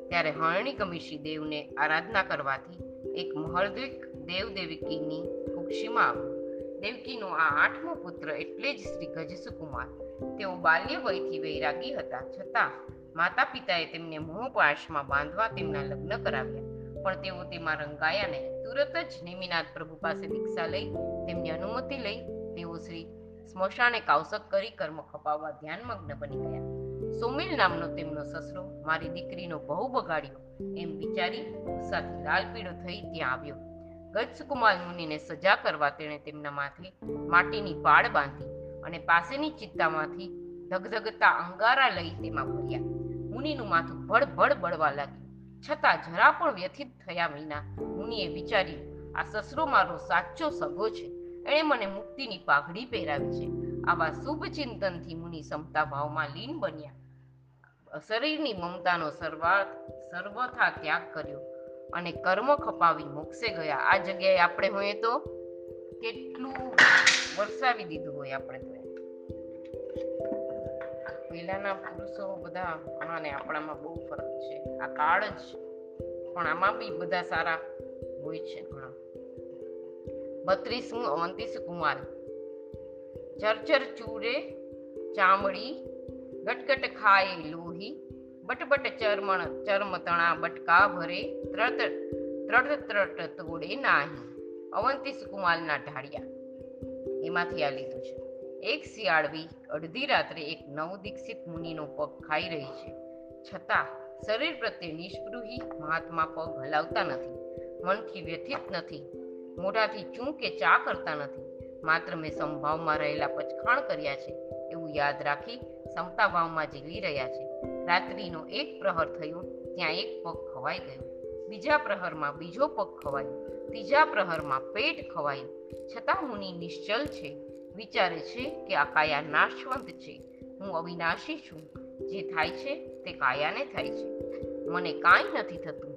ત્યારે હરણી દેવને આરાધના કરવાથી એક મહર્દ્વિક દેવ દેવકીની કુક્ષીમાં આવ્યું. દેવકીનો આ આઠમો પુત્ર એટલે જ શ્રી ગજસુકુમાર. તેઓ બાલ્ય વયથી વૈરાગી હતા. છતાં માતા પિતાએ તેમને મોહપાશમાં બાંધવા તેમના લગ્ન કરાવ્યા. પણ તેઓ તેમાં રંગાયા નહીં. તુરત જ નેમિનાથ પ્રભુ પાસે દીક્ષા લઈ તેમની અનુમતિ લઈ તેઓ શ્રી સ્મશાને કાવસક કરી કર્મ ખપાવવા ધ્યાનમગ્ન બની ગયા. સોમિલ નામનો તેમનો સસરો, મારી દીકરીનો બહુ બગાડ્યો એમ વિચારી ગુસ્સાથી લાલ પીળો થઈ ત્યાં આવ્યો. ગજકુમાર મુનિને સજા કરવા તેણે તેમના માથે માટીની પાળ બાંધી અને પાસેની ચિત્તામાંથી ધગધગતા અંગારા લઈ તેમાં ભર્યા મુનિનું માથું ભડ ભડ બળવા લાગ્યું. છતાં જરા પણ વ્યથિત થયા વિના મુનિએ વિચાર્યું, આ સસરો મારો સાચો સગો છે. એણે મને મુક્તિની પાઘડી પહેરાવી છે. આવા શુભ ચિંતનથી મુનિ સમતા ભાવમાં લીન બન્યા. શરીરની મમતાનો સર્વાર્થ સર્વથા ત્યાગ કર્યો અને કર્મ ખપાવી મોક્ષે ગયા. આ જગ્યાએ આપણે હોઈએ તો? કેટલું વરસાવી દીધું હોય આપણે તો પહેલાના પુરુષો બધા અને આપણામાં બહુ ફરક છે. આ કાળ જ પણ આમાં બી બધા સારા હોય છે. ઘણા બત્રીસમું અવંતીસ કુમાર. ચરચર ચૂરે, ચામડી, ગટગટ ખાય લોહી, બટબટ ચરમણ, ચર્મ તણા, બટકા ભરે, ત્રત, ત્રટ ત્રટ તોડે નાહી. અવંતી કુમારના ઢાળિયા. એમાંથી આ લીધું છે. એક શિયાળવી અડધી રાત્રે એક નવ દીક્ષિત મુનિનો પગ ખાઈ રહી છે. છતાં શરીર પ્રત્યે નિષ્પૃહી મહાત્મા પગ હલાવતા નથી, મનથી વ્યથિત નથી, મોઢાથી ચૂં કે ચા કરતા નથી. માત્ર મેં સંભાવમાં રહેલા પચખાણ કર્યા છે એવું યાદ રાખી સમતાભાવમાં જીવી રહ્યા છે. રાત્રિનો એક પ્રહર થયો, ત્યાં એક પગ ખવાઈ ગયો. બીજા પ્રહરમાં બીજો પગ ખવાયો, ત્રીજા પ્રહરમાં પેટ ખવાયું. છતાં મુનિ નિશ્ચલ છે. વિચારે છે કે આ કાયા નાશવંત છે. હું અવિનાશી છું. જે થાય છે તે કાયાને થાય છે. મને કાંઈ નથી થતું.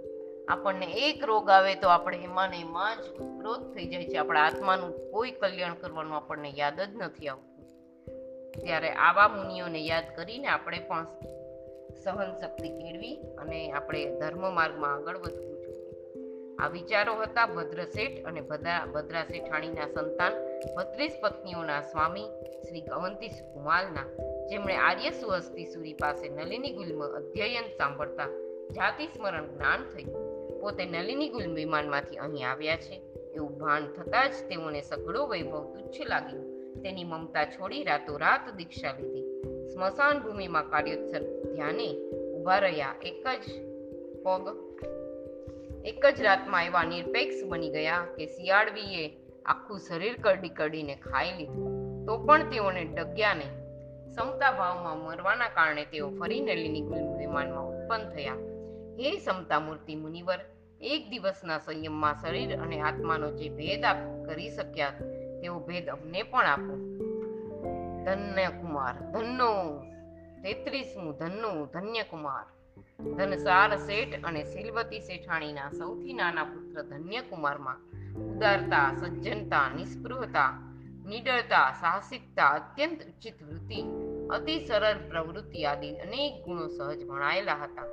આપણને એક રોગ આવે તો આપણે એમાં ને એમાં જ ક્રોધ થઈ જાય છે. આપણા આત્માનું કોઈ કલ્યાણ કરવાનું આપણને યાદ જ નથી આવતું. ત્યારે આવા મુનિઓને યાદ કરીને આપણે પણ સહન શક્તિ કેળવી અને આપણે ધર્મ માર્ગમાં આગળ વધવું. આ વિચારો હતા ભદ્રશેઠ અને ભદ્રા શેઠાણીના સંતાન બત્રીસ પત્નીઓના સ્વામી શ્રી અવંતી કુમાલના જેમણે આર્ય સુહસ્તી સુરી પાસે નલિની ગુલ્મ અધ્યયન સાંભળતા જાતિ સ્મરણ જ્ઞાન થયું. પોતે નલિની ગુલ્મ વિમાનમાંથી અહીં આવ્યા છે. એવું ભાન થતાં જ તેઓને સઘળો વૈભવ તુચ્છ લાગ્યો. તેની મમતા છોડી રાતોરાત દીક્ષા લીધી. સ્મશાન ભૂમિમાં કાર્યોત્સર ધ્યાને ઊભા રહ્યા એક જ પગ એક જ રાતમાં એવા નિરપેક્ષ બની ગયા કે શિયાળવીએ આખું શરીર કરડી કરડીને ખાઈ લીધું. તો પણ તેઓને ડગ્યા નહીં. સમતા ભાવમાં મરવાના કારણે તેઓ ફરી નલિની વિમાનમાં ઉત્પન્ન થયા. હે સમતા મૂર્તિ મુનિવર, એક દિવસના સંયમમાં શરીર અને આત્માનો જે ભેદ આપ, કરી શક્યા તેવો ભેદ અમને પણ આપો. ધન્ય કુમાર, ધનનો, તેત્રીસમું ધન્નો ધન્ય કુમાર ધનસાર શેઠ અને સિલવતી શેઠાણીના સૌથી નાના પુત્ર ધન્યકુમારમાં ઉદારતા, સજ્જનતા નિસ્પૃહતા નિડરતા, સાહસિકતા, અત્યંત ઉચિત વૃત્તિ, અતિ સરળ પ્રવૃત્તિ આદિ અનેક ગુણો સહજ ભણાયેલા હતા.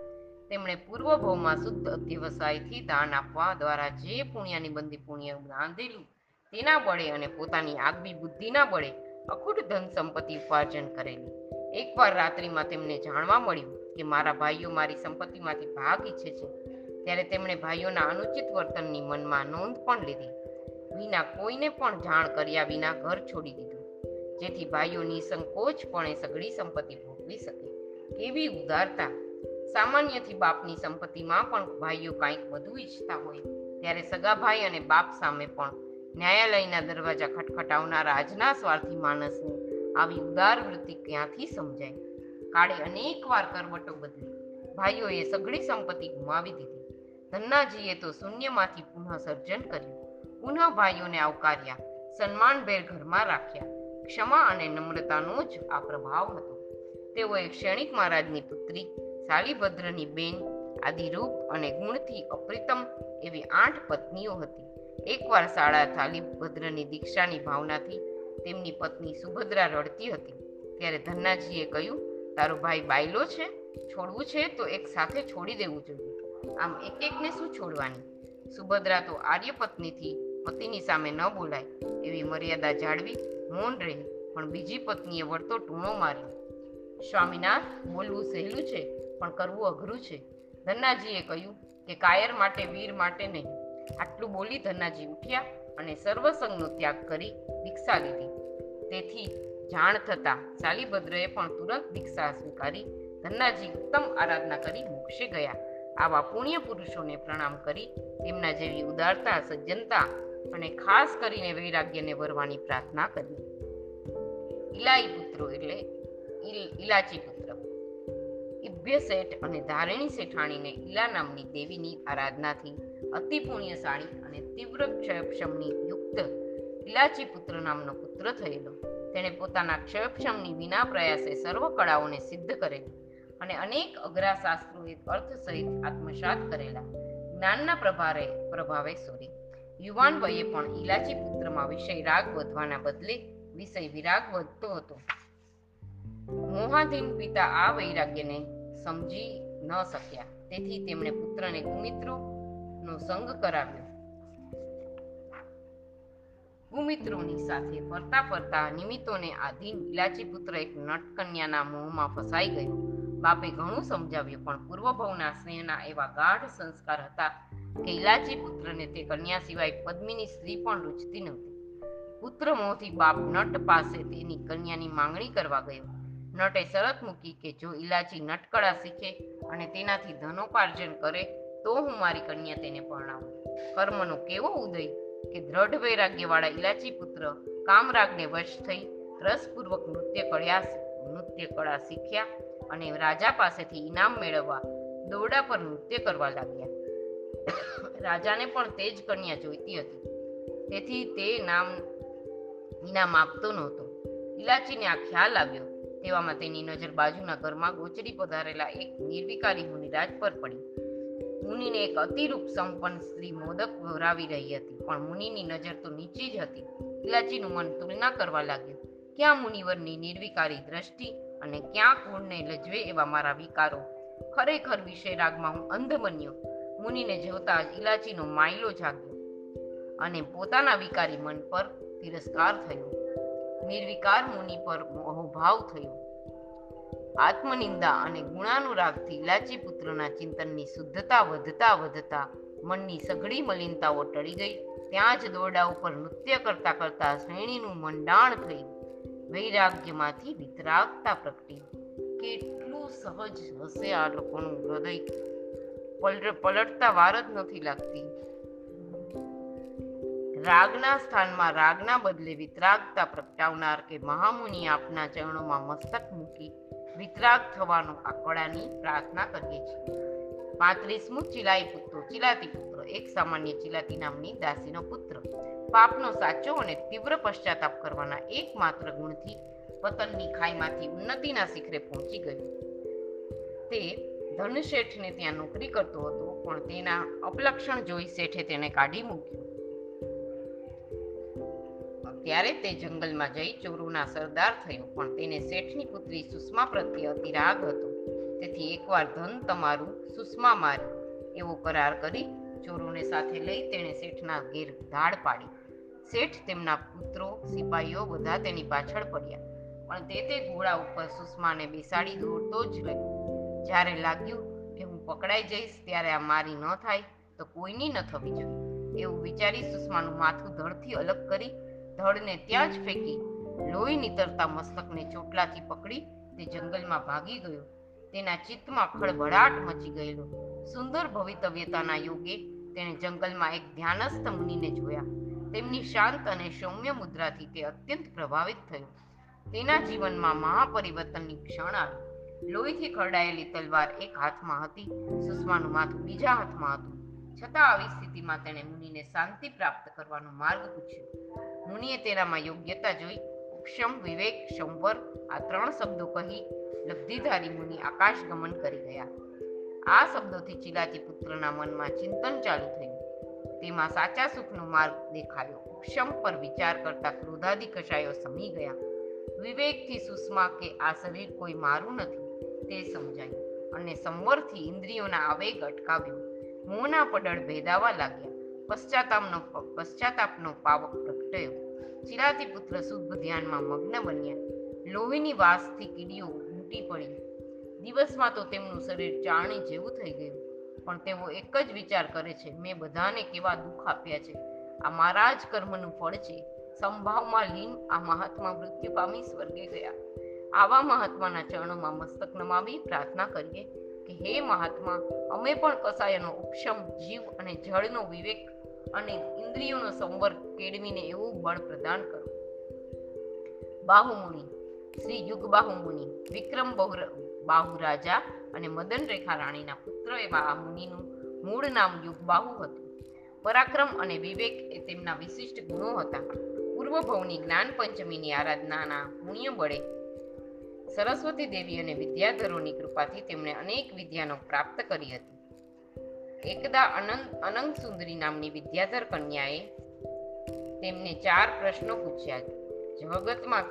તેમણે પૂર્વ ભવમાં શુદ્ધ અધ્યવસાયથી દાન આપવા દ્વારા જે પુણ્યની બંદી પુણ્ય બાંધેલું તેના બળે અને પોતાની આગવી બુદ્ધિના બળે અખૂટ ધન સંપત્તિ ઉપાર્જન કરેલી. એકવાર રાત્રિમાં તેમને જાણવા મળ્યું કે મારા ભાઈઓ મારી સંપત્તિમાંથી ભાગ ઈચ્છે છે, ત્યારે તેમણે ભાઈઓના અનુચિત વર્તનની મનમાં નોંધ પણ લીધી. વિના કોઈને પણ જાણ કર્યા વિના ઘર છોડી દીધું, જેથી ભાઈઓ નિસંકોચપણે સઘળી સંપત્તિ ભોગવી શકે. કેવી ઉદારતા સામાન્યથી બાપની સંપત્તિમાં પણ ભાઈઓ કાંઈક વધુ ઈચ્છતા હોય, ત્યારે સગા ભાઈ અને બાપ સામે પણ ન્યાયાલયના દરવાજા ખટખટાવનાર આજના સ્વાર્થી માણસની આવી ઉદાર વૃત્તિ ક્યાંથી સમજાય? કાળે અનેકવાર કરવટો બદલી. ભાઈઓએ સઘળી સંપત્તિ ગુમાવી દીધી. ધન્નાજીએ તો શૂન્યમાંથી પુનઃ સર્જન કર્યું. પુનઃ ભાઈઓને આવકાર્યા. સન્માનભેર ઘરમાં રાખ્યા. ક્ષમા અને નમ્રતાનો જ આ પ્રભાવ હતો. તેઓએ ક્ષણિક મહારાજની પુત્રી શાલીભદ્રની બેન આદિ રૂપ અને ગુણથી અપ્રિતમ એવી આઠ પત્નીઓ હતી. એકવાર શાળા શાલીભદ્રની દીક્ષાની ભાવનાથી તેમની પત્ની સુભદ્રા રડતી હતી. ત્યારે ધન્નાજીએ કહ્યું તારો ભાઈ બાયલો છે, છોડવું છે, તો એક સાથે છોડી દેવું જોઈએ. આમ એક એકને શું છોડવાની? સુભદ્રા તો આર્ય પત્નીથી પતિની સામે ન બોલાય, એવી મર્યાદા જાળવી મૌન રહી, પણ બીજી પત્નીએ વળતો ટૂણો માર્યો. સ્વામીનાથ બોલવું સહેલું છે, પણ કરવું અઘરું છે. ધન્નાજીએ કહ્યું કે કાયર માટે, વીર માટે નહીં. આટલું બોલી ધન્નાજી ઉઠ્યા અને સર્વસંગનો ત્યાગ કરી દીક્ષા લીધી. તેથી જાણ થતા શાલીભદ્રએ પણ તુરંત દીક્ષા સ્વીકારી ધન્નાજી ઉત્તમ આરાધના કરી મોક્ષે ગયા. આવા પુણ્ય પુરુષોને પ્રણામ કરી, તેમના જેવી ઉદારતા, સજ્જનતા અને ખાસ કરીને વૈરાગ્યને વરવાની પ્રાર્થના કરી. ઇલાઈ પુત્રો એટલે ઇલ- ઇલાચી પુત્ર. ઇભ્ય શેઠ અને ધારિણી શેઠાણીને ઇલા નામની દેવીની આરાધનાથી અતિ પુણ્યશાળી અને તીવ્ર ક્ષયક્ષમની યુક્ત ઇલાચી પુત્ર નામનો પુત્ર થયેલો. તેણે પોતાના ક્ષયક્ષમની વિના પ્રયાસે સર્વ કળાઓને સિદ્ધ કરેલી અને અનેક અઘરા શાસ્ત્રોએ અર્થ સહિત આત્મસાત કરેલા. જ્ઞાનના પ્રભારે, પ્રભાવે સોરી. યુવાન વયે પણ ઈલાચી પુત્રમાં વિષય રાગ વધવાના બદલે વિષય વિરાગ વધતો હતો. મોહાધીન પિતા આ વૈરાગ્યને સમજી ન શક્યા. તેથી તેમણે પુત્રને ગુમિત્રો નો સંગ કરાવ્યો. કુમિત્રોની સાથે ફરતા ફરતા નિમિત્તોને આધીન ઇલાચી પુત્ર એક નટકન્યાના મોહમાં ફસાઈ ગયો. બાપે ઘણું સમજાવ્યું, પણ પૂર્વભવના સ્નેહના એવા ગાઢ સંસ્કાર હતા કે ઇલાચી પુત્રને તે કન્યા સિવાય પદ્મિની સ્ત્રી પણ રૂચતી નહોતી. પુત્ર મોહથી બાપ નટ પાસે તેની કન્યાની માંગણી કરવા ગયો. નટે શરત મૂકી કે જો ઇલાચી નટકળા શીખે અને તેનાથી ધનોપાર્જન કરે, તો હું મારી કન્યા તેને પરણાવું. કર્મનો કેવો ઉદય કે દ્રઢ વૈરાગ્યવાળા ઇલાચી પુત્ર કામરાગને વશ થઈ રસપૂર્વક નૃત્ય કળ્યા નૃત્ય કળા શીખ્યા અને રાજા પાસેથી ઇનામ મેળવવા દોરડા પર નૃત્ય કરવા લાગ્યા. રાજાને પણ તે જ કન્યા જોઈતી હતી. તેથી તે નામ ઇનામ આપતો નહોતો. ઇલાચીને આ ખ્યાલ આવ્યો. તેવામાં તેની નજર બાજુના ઘરમાં ગોચરી પધારેલા એક નિર્વિકારી મુનિરાજ પર પડી. મુનિને એક અતિરૂપ સંપન્ન સ્ત્રી મોદક વરાવી રહી હતી, પણ મુનિની નજર તો નીચી જ હતી. ઇલાચીનું મન તુલના કરવા લાગ્યું, ક્યાં મુનિવરની નિર્વિકારી દ્રષ્ટિ અને ક્યાં કુળને લજવે એવા મારા વિકારો? ખરેખર વિષય રાગમાં હું અંધ બન્યો. મુનિને જોતા જ ઇલાચીનો માયલો જાગ્યો અને પોતાના વિકારી મન પર તિરસ્કાર થયો. નિર્વિકાર મુનિ પર મોહભાવ થયો. આત્મનિંદા અને ગુણાનુરાગથી ઇલાચી પુત્રના ચિંતનની શુદ્ધતા વધતા વધતા મનની સઘળી મલિનતાઓ ટળી ગઈ. ત્યાં જ દોરડા ઉપર નૃત્ય કરતા કરતા શ્રેણીનું મંડાણ થઈ વૈરાગ્યમાંથી વિતરાગતા પ્રગટી. કેટલું સહજ હશે આ લોકોનું હૃદય? પલટ- પલટતા વાર જ નથી લાગતી. રાગના સ્થાનમાં રાગના બદલે વિતરાગતા પ્રગટાવનાર કે મહામુનિ આપના ચરણોમાં મસ્તક મૂકી વિતરાગ થવાનો આકડાની પ્રાર્થના કરીએ છીએ. પાંત્રીસમું ચિલાઈ પુત્ર, ચિલાતી પુત્ર, એક સામાન્ય ચિલાતી નામની દાસીનો પુત્ર. પાપનો સાચો અને તીવ્ર પશ્ચાતાપ કરવાના એકમાત્ર ગુણથી પતનની ખાઈમાંથી ઉન્નતિના શિખરે પહોંચી ગયો. તે ધનશેઠને ત્યાં નોકરી કરતો હતો, પણ તેના અપલક્ષણ જોઈ શેઠે તેને કાઢી મૂક્યો. ત્યારે તે જંગલમાં જઈ ચોરોના સરદાર થયો, પણ તેને શેઠની પુત્રી સુષ્મા પ્રત્યે અતિ રાગ હતો. તેથી એકવાર ધન તમારું સુષ્મા મારી, એવો કરાર કરી ચોરોને સાથે લઈ તેણે શેઠના ઘેર ધાડ પાડી. શેઠ તેમના પુત્રો સિપાહીઓ બધા તેની પાછળ પડ્યા, પણ તે તે ઘોડા ઉપર સુષ્માને બેસાડી દોડતો જ રહ્યો. જ્યારે લાગ્યું કે હું પકડાઈ જઈશ, ત્યારે આ મારી ન થાય, તો કોઈની ન થવી જોઈએ. એવું વિચારી સુષ્માનું માથું ધડથી અલગ કરી ધડને ત્યાં જ ફેંકી લોહી નીતરતા મસ્તકને ચોટલાથી પકડી તે જંગલમાં ભાગી ગયો. તેના ચિત્તમાં ખળભળાટ મચી ગયેલો. સુંદર ભવિતવ્યતાના યોગે તેણે જંગલમાં એક ધ્યાનસ્થ મુનિને જોયા. તેમની શાંત અને સૌમ્ય મુદ્રાથી તે અત્યંત પ્રભાવિત થયો. તેના જીવનમાં મહાપરિવર્તનની ક્ષણ આવી. લોહીથી ખરડાયેલી તલવાર એક હાથમાં હતી, સુષ્માનું માથું બીજા હાથમાં હતું. છતાં આવી સ્થિતિમાં તેણે મુનિને શાંતિ પ્રાપ્ત કરવાનો માર્ગ પૂછ્યો. મુનિએ તેનામાં યોગ્યતા જોઈ, ઉપશમ વિવેક સંવર આ ત્રણ શબ્દો કહી લબ્ધિધારી મુનિ આકાશ ગમન કરી ગયા. આ શબ્દોથી ચિલાતી પુત્રના મનમાં ચિંતન ચાલુ થયું. તેમાં સાચા સુખનો માર્ગ દેખાયો. ઉપશમ પર વિચાર કરતા ક્રોધાદી કશાયો સમી ગયા. વિવેકથી સુષ્મા કે આ શરીર કોઈ મારું નથી, તે સમજાયું અને સંવરથી ઇન્દ્રિયોના આવેગ અટકાવ્યો. મોંના પડળ ભેદાવા લાગ્યા. પશ્ચાતાપનો પશ્ચાતાપનો પાવક પ્રગટ્યો. ચિરાતી પુત્ર શુદ્ધ ધ્યાનમાં મગ્ન બન્યા. લોહીની વાસથી કીડીઓ ઉમટી પડી. દિવસમાં તો તેમનું શરીર ચારણી જેવું થઈ ગયું. પણ તેઓ એક જ વિચાર કરે છે, મેં બધાને કેવા દુઃખ આપ્યા છે. આ મારા જ કર્મનું ફળ છે. સંભાવમાં લીન આ મહાત્મા મૃત્યુ પામી સ્વર્ગે ગયા. આવા મહાત્માના ચરણોમાં મસ્તક નમાવી પ્રાર્થના કરીએ. કે હે મહાત્મા, અમે પણ કસાયનો ઉપશમ જીવ અને જળનો વિવેક અને ઇન્દ્રિયોનો સંવર્ગ કેળવીને એવું બળ પ્રદાન કરો. બાહુમુનિ, શ્રી યુગ બાહુમુનિ વિક્રમ બહુ રાજા અને મદન રેખા રાણીના પુત્ર એવા આ મુનિનું મૂળ નામ યુગબાહુ હતું. પરાક્રમ અને વિવેક એ તેમના વિશિષ્ટ ગુણો હતા. પૂર્વ ભવની જ્ઞાન પંચમીની આરાધનાના પુણ્ય બળે સરસ્વતી દેવી અને વિદ્યાધરોની કૃપાથી તેમણે અનેક વિદ્યાનો પ્રાપ્ત કરી હતી. એકદા અનંત અનંત સુંદરી નામની વિદ્યાધર કન્યાએ તેમને ચાર પ્રશ્નો પૂછ્યા. જગતમાં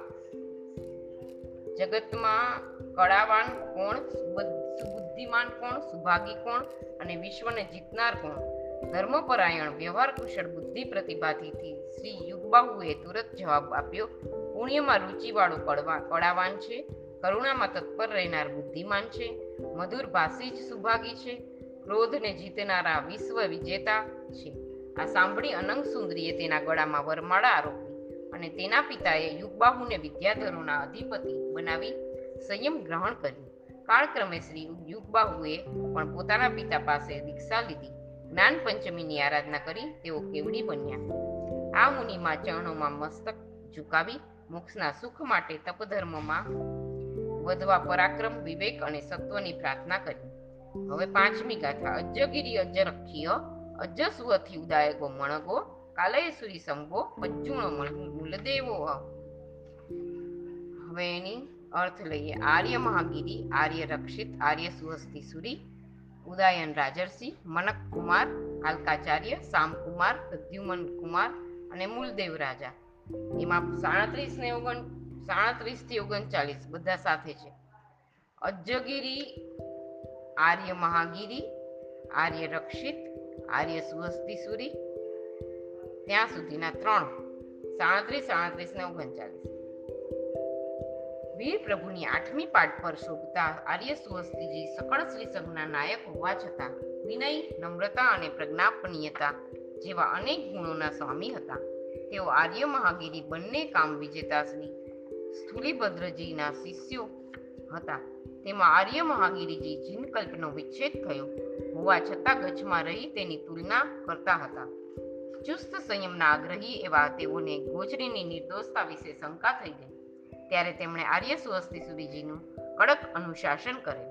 જગતમાં કળાવાન કોણ, સુબુદ્ધ- સુબુદ્ધિમાન કોણ, સુભાગી કોણ અને વિશ્વને જીતનાર કોણ? ધર્મપરાયણ, વ્યવહાર કુશળ, બુદ્ધિ પ્રતિભાથી શ્રી યુગબાહુએ તુરત જવાબ આપ્યો, પુણ્યમાં રુચિવાળો કળવા, કળાવાન છે. કરુણામાં તત્પર રહેનાર બુદ્ધિમાન છે, મધુર ભાષી જ સુભાગી છે, ક્રોધને જીતનારા વિશ્વ વિજેતા છે. આ સાંભળી અનંગ સુંદરીએ તેના ગળામાં વરમાળા આરોપી અને તેના પિતાએ યુગબાહુને વિદ્યાધરોના અધિપતિ બનાવી સંયમ ગ્રહણ કર્યું. કાળક્રમે શ્રી યુગબાહુએ પણ પોતાના પિતા પાસે દીક્ષા લીધી. જ્ઞાન પંચમીની આરાધના કરી તેઓ કેવડી બન્યા. આ મુનિમાં ચરણોમાં મસ્તક ઝુકાવી, મોક્ષના સુખ માટે તપધર્મમાં વધવા પરાક્રમ, વિવેક અને સત્વની પ્રાર્થના કરી. હવે પાંચમી ગાથા. અજ્જગીરી અજ્જરખીય અજ્જસુઅથી ઉદાયગો, મણગો, કાલયસુરી સંભો પજ્જુણો મૂલદેવો હવે એની અર્થ લઈએ. આર્ય મહાગીરી, આર્ય રક્ષિત, આર્ય સુહસ્તી સુરી, ઉદાયન રાજર્ષિ, મનક કુમાર, કાલકાચાર્ય સામકુમાર પ્રદ્યુમન કુમાર અને મૂલદેવ રાજા. એમાં સાડત્રીસ ને ઓગણ સાડત્રીસથી ઓગણચાલીસ, બધા સાથે છે. અજગીરી આર્ય મહાગીરી, આર્ય રક્ષિત, આર્ય સુહસ્તી સુરી, ત્યાં સુધીના ત્રણ, સાડત્રીસ સાડત્રીસ ને ઓગણચાલીસ. વીર પ્રભુની આઠમી પાઠ પર શોભતા આર્ય સુહસ્તીજી સકળ શ્રી સંઘના નાયક હોવા છતાં વિનય, નમ્રતા અને પ્રજ્ઞાપનીયતા જેવા અનેક ગુણોના સ્વામી હતા. તેઓ આર્ય મહાગીરી બંને કામ વિજેતા શ્રી સ્થુલીભદ્રજીના શિષ્યો હતા. તેમાં આર્ય મહાગીરીજી જીનકલ્પનો વિચ્છેદ થયો. હોવા છતાં ગચ્છમાં રહી તેની તુલના કરતા હતા. ચુસ્ત સંયમના આગ્રહી એવા તેઓને ગોચરીની નિર્દોષતા વિશે શંકા થઈ ગઈ. ત્યારે તેમણે આર્ય સુહસ્તી સુરીજીનું કડક અનુશાસન કર્યું.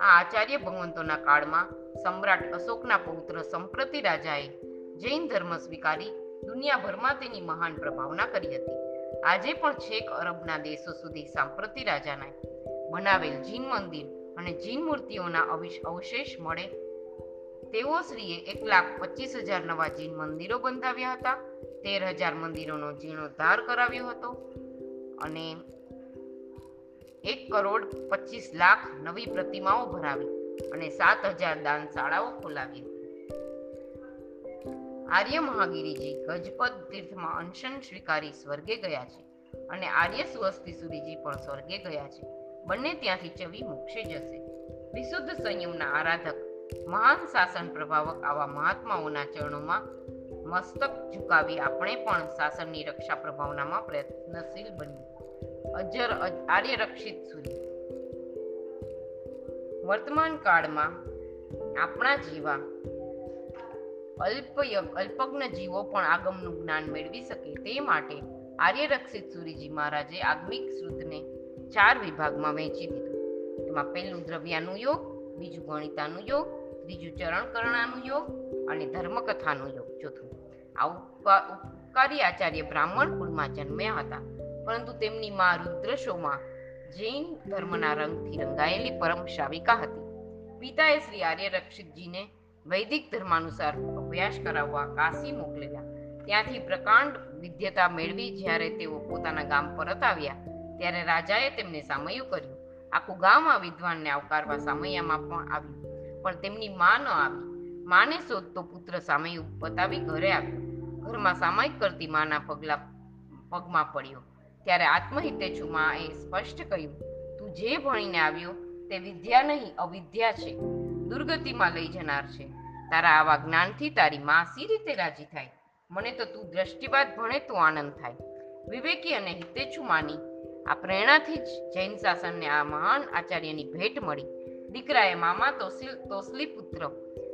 આ આચાર્ય ભગવંતોના કાળમાં સમ્રાટ અશોકના પૌત્ર સંપ્રતિ રાજાએ જૈન ધર્મ સ્વીકારી દુનિયાભરમાં તેની મહાન પ્રભાવના કરી હતી. આજે પણ છેક અરબના દેશો સુધી સાંપ્રતિ રાજાના બનાવેલ જીન મંદિર અને જીન મૂર્તિઓના અવિશ, અવશેષ મળે. તેઓ શ્રીએ એક લાખ પચીસ હજાર નવા જીન મંદિરો બંધાવ્યા હતા. તેર હજાર મંદિરોનો જીર્ણોદ્ધાર કરાવ્યો હતો અને એક કરોડ પચીસ લાખ નવી પ્રતિમાઓ ભરાવી અને સાત હજાર દાન શાળાઓ ખોલાવી. આર્ય મહાગીરીજી ગજપત તીર્થમાં અનશન સ્વીકારી સ્વર્ગે ગયા છે અને આર્ય સુવસ્તી સુરીજી પણ સ્વર્ગે ગયા છે. બંને ત્યાંથી ચવી મોક્ષે જશે. વિશુદ્ધ સંયમના આરાધક, મહાન શાસન પ્રભાવક આવા મહાત્માઓના ચરણોમાં મસ્તક ઝુકાવી આપણે પણ શાસનની રક્ષા પ્રભાવનામાં પ્રયત્નશીલ બનીએ. અજર અજ- આર્ય રક્ષિત સૂર્ય વર્તમાન કાળમાં આપણા જેવા અલ્પયગ અલ્પજ્ઞ જીવો પણ આગમનું જ્ઞાન મેળવી શકે તે માટે આર્યરક્ષિત સુરીજી મહારાજે આગમિક શ્રુતને ચાર વિભાગમાં વહેંચી દીધું. એમાં પહેલું દ્રવ્યાનું યોગ, બીજું ગણિતાનું યોગ, ત્રીજું ચરણ કરણાનું યોગ અને ધર્મકથાનું યોગ. ચોથું, આ ઉપકા- ઉપકારી આચાર્ય બ્રાહ્મણ કુળમાં જન્મ્યા હતા. પરંતુ તેમની મા રુદ્રશોમાં જૈન ધર્મના રંગથી રંગાયેલી પરમ શાવિકા હતી. પિતાએ શ્રી આર્ય રક્ષિતજીને વૈદિક ધર્માનુસાર અભ્યાસ કરાવવા કાશી મોકલેલા. ત્યાંથી પ્રકાંડ વિદ્યતા મેળવી જ્યારે તેઓ પોતાના ગામ પરત આવ્યા, ત્યારે રાજાએ તેમને સામયું કર્યું. આખું ગામ આ વિદ્વાનને આવકારવા સામૈયામાં પણ આવ્યું, પણ તેમની મા ન આવી. માને શોધતો પુત્ર સામયું બતાવી ઘરે આવ્યો. ઘરમાં સામાયિક કરતી માના પગલા પગમાં પડ્યો. ત્યારે આત્મહિતેચ્છુ માએ સ્પષ્ટ કહ્યું, તું જે ભણીને આવ્યો તે વિદ્યા નહીં, અવિદ્યા છે. દુર્ગતિમાં લઈ જનાર છે. તારા આવા જ્ઞાનથી તારી મા સી રીતે રાજી થાય? મને તો તું દ્રષ્ટિવાદ ભણે તો આનંદ થાય. વિવેકી અને હિતેચ્છુ માની આ પ્રેરણાથી જ જૈન શાસનને આ મહાન આચાર્યની ભેટ મળી. દીકરાએ મામા તોસિલ તોસલી પુત્ર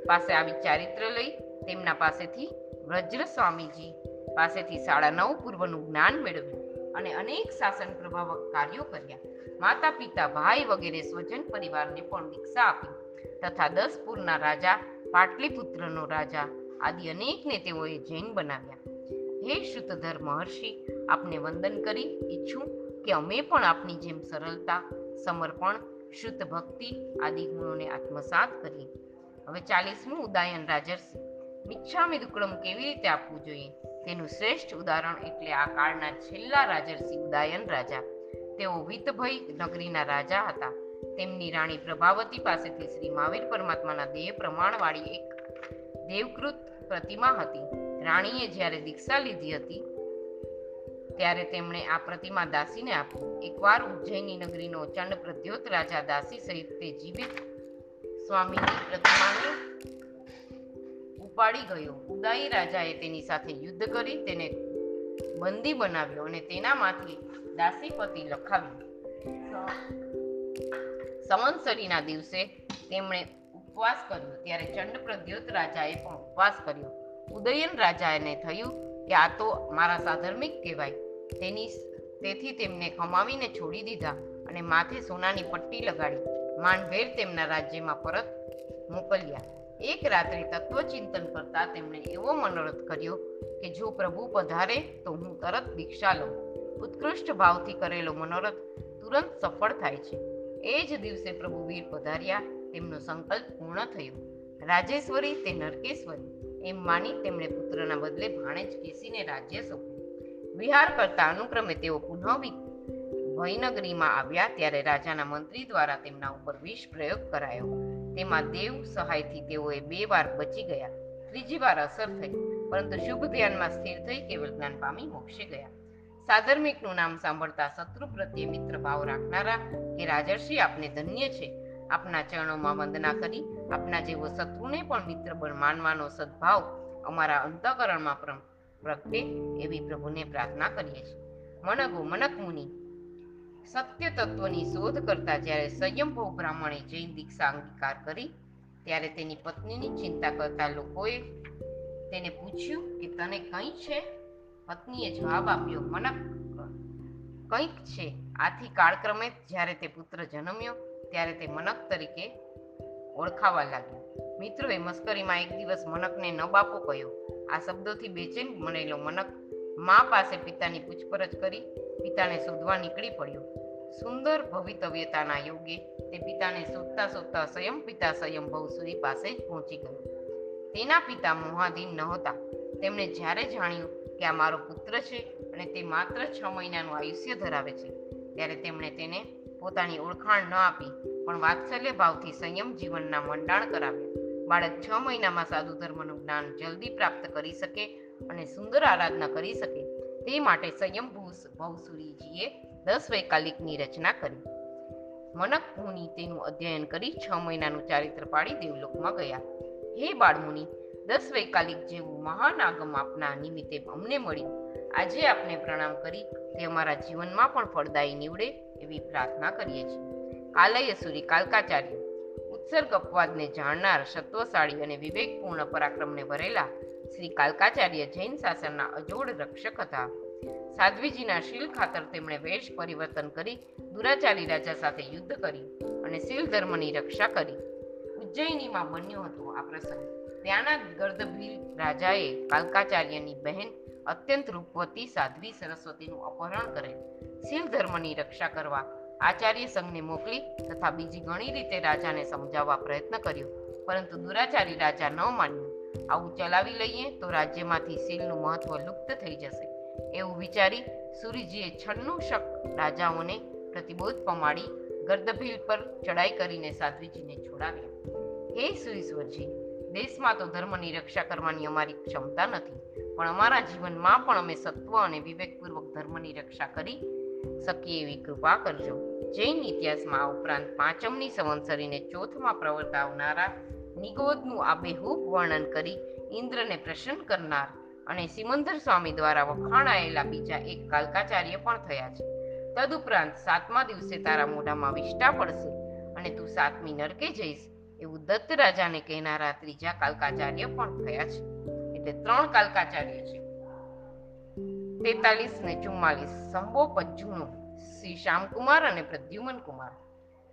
પાસે આવી ચારિત્ર લઈ તેમના પાસેથી વ્રજ્ર સ્વામીજી પાસેથી સાડા નવ પૂર્વનું જ્ઞાન મેળવ્યું અને અનેક શાસન પ્રભાવક કાર્યો કર્યા. માતા, પિતા, ભાઈ વગેરે સ્વજન પરિવારને પણ દીક્ષા આપી તથા દસ પૂરના રાજા પાટલીપુત્રનો રાજા આદિ અનેકને તેઓએ જૈન બનાવ્યા. હે શ્રુતધર મહર્ષિ આપને વંદન કરી ઈચ્છું કે અમે પણ આપની જેમ સરળતા, સમર્પણ, શુદ્ધ ભક્તિ આદિ ગુણોને આત્મસાત કરીએ હવે ચાલીસમું ઉદાયન રાજર્ષિ. મિચ્છામી દુક્કડમ કેવી રીતે આપવું જોઈએ? તેનું શ્રેષ્ઠ ઉદાહરણ એટલે આ કાળના છેલ્લા રાજર્ષિ ઉદાયન રાજા. તેઓ વિતભય નગરીના રાજા હતા. તેમની રાણી પ્રભાવતી પાસેથી શ્રી મહાવીર પરમાત્માના દેહ પ્રમાણવાળી એક દેવકૃત પ્રતિમા હતી. રાણીએ જ્યારે દીક્ષા લીધી હતી, ત્યારે તેમણે આ પ્રતિમા દાસીને આપી. એકવાર ઉજ્જૈની નગરીનો ચંડ પ્રદ્યોત રાજા દાસી સહિત તે જીવિત સ્વામીની પ્રતિમાને ઉપાડી ગયો. ઉદાઈ રાજાએ તેની સાથે યુદ્ધ કરી, તેને બંદી બનાવ્યો અને તેનામાંથી દાસીપતિ લખાવ્યો. સંવત્સરીના દિવસે તેમણે ઉપવાસ કર્યો. ત્યારે ચંડ પ્રદ્યોત રાજાએ પણ ઉપવાસ કર્યો. ઉદયન રાજાને થયું કે આ તો મારા સાધર્મિક કહેવાય. તેની તેથી તેમને ખમાવીને છોડી દીધા અને માથે સોનાની પટ્ટી લગાડી. માંડભેર તેમના રાજ્યમાં પરત મોકલ્યા. એક રાત્રે તત્વચિંતન કરતા તેમણે એવો મનોરથ કર્યો કે જો પ્રભુ પધારે તો હું તરત દીક્ષા લઉં. ઉત્કૃષ્ટ ભાવથી કરેલો મનોરથ તુરંત સફળ થાય છે. એ જ દિવસે પ્રભુ વીર પધાર્યા, તેમનો સંકલ્પ પૂર્ણ થયો. રાજેશ્વરી તે નરકેશ્વરી, એમ માની તેમણે પુત્રના બદલે ભાણેજ કેસીને રાજ્ય સોંપ્યું. વિહાર કરતા અનુક્રમે તેઓ પુનઃ ભયનગરીમાં આવ્યા ત્યારે રાજાના મંત્રી દ્વારા તેમના ઉપર વિષ પ્રયોગ કરાયો. તેમાં દેવ સહાયથી તેઓએ બે વાર બચી ગયા. ત્રીજી વાર અસર થઈ, પરંતુ શુભ ધ્યાનમાં સ્થિર થઈ કેવળ જ્ઞાન પામી મોક્ષે ગયા. સાધર્મિકનું નામ સાંભળતા શત્રુ પ્રત્યે મિત્ર ભાવ રાખનારા કે રાજર્ષિ આપને ધન્ય છે. આપના ચરણોમાં વંદના કરી, આપના જેવો શત્રુને પણ મિત્ર પણ માનવાનો સદભાવ અમારા અંતઃકરણમાં પ્રગટે એવી પ્રભુને પ્રાર્થના કરીએ છીએ. મનગો મનક મુનિ. સત્ય તત્વની શોધ કરતા જ્યારે સંયમભવ બ્રાહ્મણે જૈન દીક્ષા અંગીકાર કરી, ત્યારે તેની પત્નીની ચિંતા કરતા લોકોએ તેને પૂછ્યું કે તને કંઈ છે? પત્નીએ જવાબ આપ્યો મનક કંઈક છે. આથી કાળક્રમે જ્યારે તે પુત્ર જન્મ્યો, ત્યારે તે મનક તરીકે ઓળખાવા લાગ્યો. મિત્રોએ મસ્કરીમાં એક દિવસ મનકને ન બાપો કહ્યો. આ શબ્દોથી બેચેન બનેલો મનક મા પાસે પિતાની પૂછપરછ કરી પિતાને શોધવા નીકળી પડ્યો. સુંદર ભવિતવ્યતાના યોગે તે પિતાને શોધતા શોધતા સ્વયં પિતા સ્વયંભવ સુધી પાસે જ પહોંચી ગયો. તેના પિતા મોહાધીન નહોતા. તેમણે જ્યારે જાણ્યું કે આ મારો પુત્ર છે અને તે માત્ર છ મહિનાનું આયુષ્ય ધરાવે છે. ત્યારે તેમણે તેને પોતાની ઓળખાણ ન આપી, પણ વાત્સલ્ય ભાવથી સંયમ જીવનના મંડાણ કરાવ્યા. બાળક છ મહિનામાં સાધુ ધર્મનું જ્ઞાન જલ્દી પ્રાપ્ત કરી શકે અને સુંદર આરાધના કરી શકે. તે માટે સંયમ ભવસુરીજીએ દસ વૈકાલિકની રચના કરી. મનક મુનિ તેનું અધ્યયન કરી છ મહિનાનું ચારિત્ર પાડી દેવલોકમાં ગયા. હે બાળમુનિ દસ વૈકાલિક જેવું મહાન આગમ આપના નિમિત્તે અમને મળ્યું. આજે આપને પ્રણામ કરી તે અમારા જીવનમાં પણ ફળદાયી નીવડે એવી પ્રાર્થના કરીએ છીએ. કાલય સુરી કાલકાચાર્ય, ઉત્સર્ગ અપવાદને જાણનાર સત્વશાળી અને વિવેકપૂર્ણ પરાક્રમને ભરેલા શ્રી કાલકાચાર્ય જૈન શાસનના અજોડ રક્ષક હતા. સાધ્વીજીના શીલ ખાતર તેમણે વેશ પરિવર્તન કરી દુરાચારી રાજા સાથે યુદ્ધ કર્યું અને શીલ ધર્મની રક્ષા કરી. ઉજ્જૈનીમાં બન્યો હતો આ પ્રસંગ. ત્યાંના ગર્દભીલ રાજાએ કાલકાચાર્યની બહેન અત્યંત રૂપવતી સાધ્વી સરસ્વતીનું અપહરણ કરેલ. શિવ ધર્મની રક્ષા કરવા આચાર્ય સંઘને મોકલી તથા બીજી ઘણી રીતે રાજાને સમજાવવા પ્રયત્ન કર્યો, પરંતુ દુરાચારી રાજા ન માન્યું. આવું ચલાવી લઈએ તો રાજ્યમાંથી શીલનું મહત્વ લુપ્ત થઈ જશે. એવું વિચારી સુરીજીએ છન્નું શક રાજાઓને પ્રતિબોધ પમાડી ગર્દભીલ પર ચડાઈ કરીને સાધ્વીજીને છોડાવ્યા. હે સુરીશ્વરજી દેશમાં તો ધર્મની રક્ષા કરવાની અમારી ક્ષમતા નથી. પણ અમારા જીવનમાં પણ અમે સત્વ અને વિવેકપૂર્વક ધર્મની રક્ષા કરી શકીએ એવી કૃપા કરજો. જૈન ઇતિહાસમાં આ ઉપરાંત પાંચમની સંવત્સરીને ચોથમાં પ્રવર્તાવનારા નિગોદનું આબેહૂબ વર્ણન કરી ઇન્દ્રને પ્રસન્ન કરનાર અને સિમંદર સ્વામી દ્વારા વખાણાયેલા બીજા એક કાલકાચાર્ય પણ થયા છે. તદુપરાંત સાતમા દિવસે તારા મોઢામાં વિષ્ટા પડશે અને તું સાતમી નરકે જઈશ. એવું દત્ત રાજાને કહેનારા ત્રીજા કાલકાચાર્ય પણ થયા છે. એટલે ત્રણ કાલકાચાર્ય છે. તેતાલીસ ને ચુમ્માલીસ સંભો પજ્જુનો શ્રી શ્યામકુમાર અને પ્રદ્યુમન કુમાર.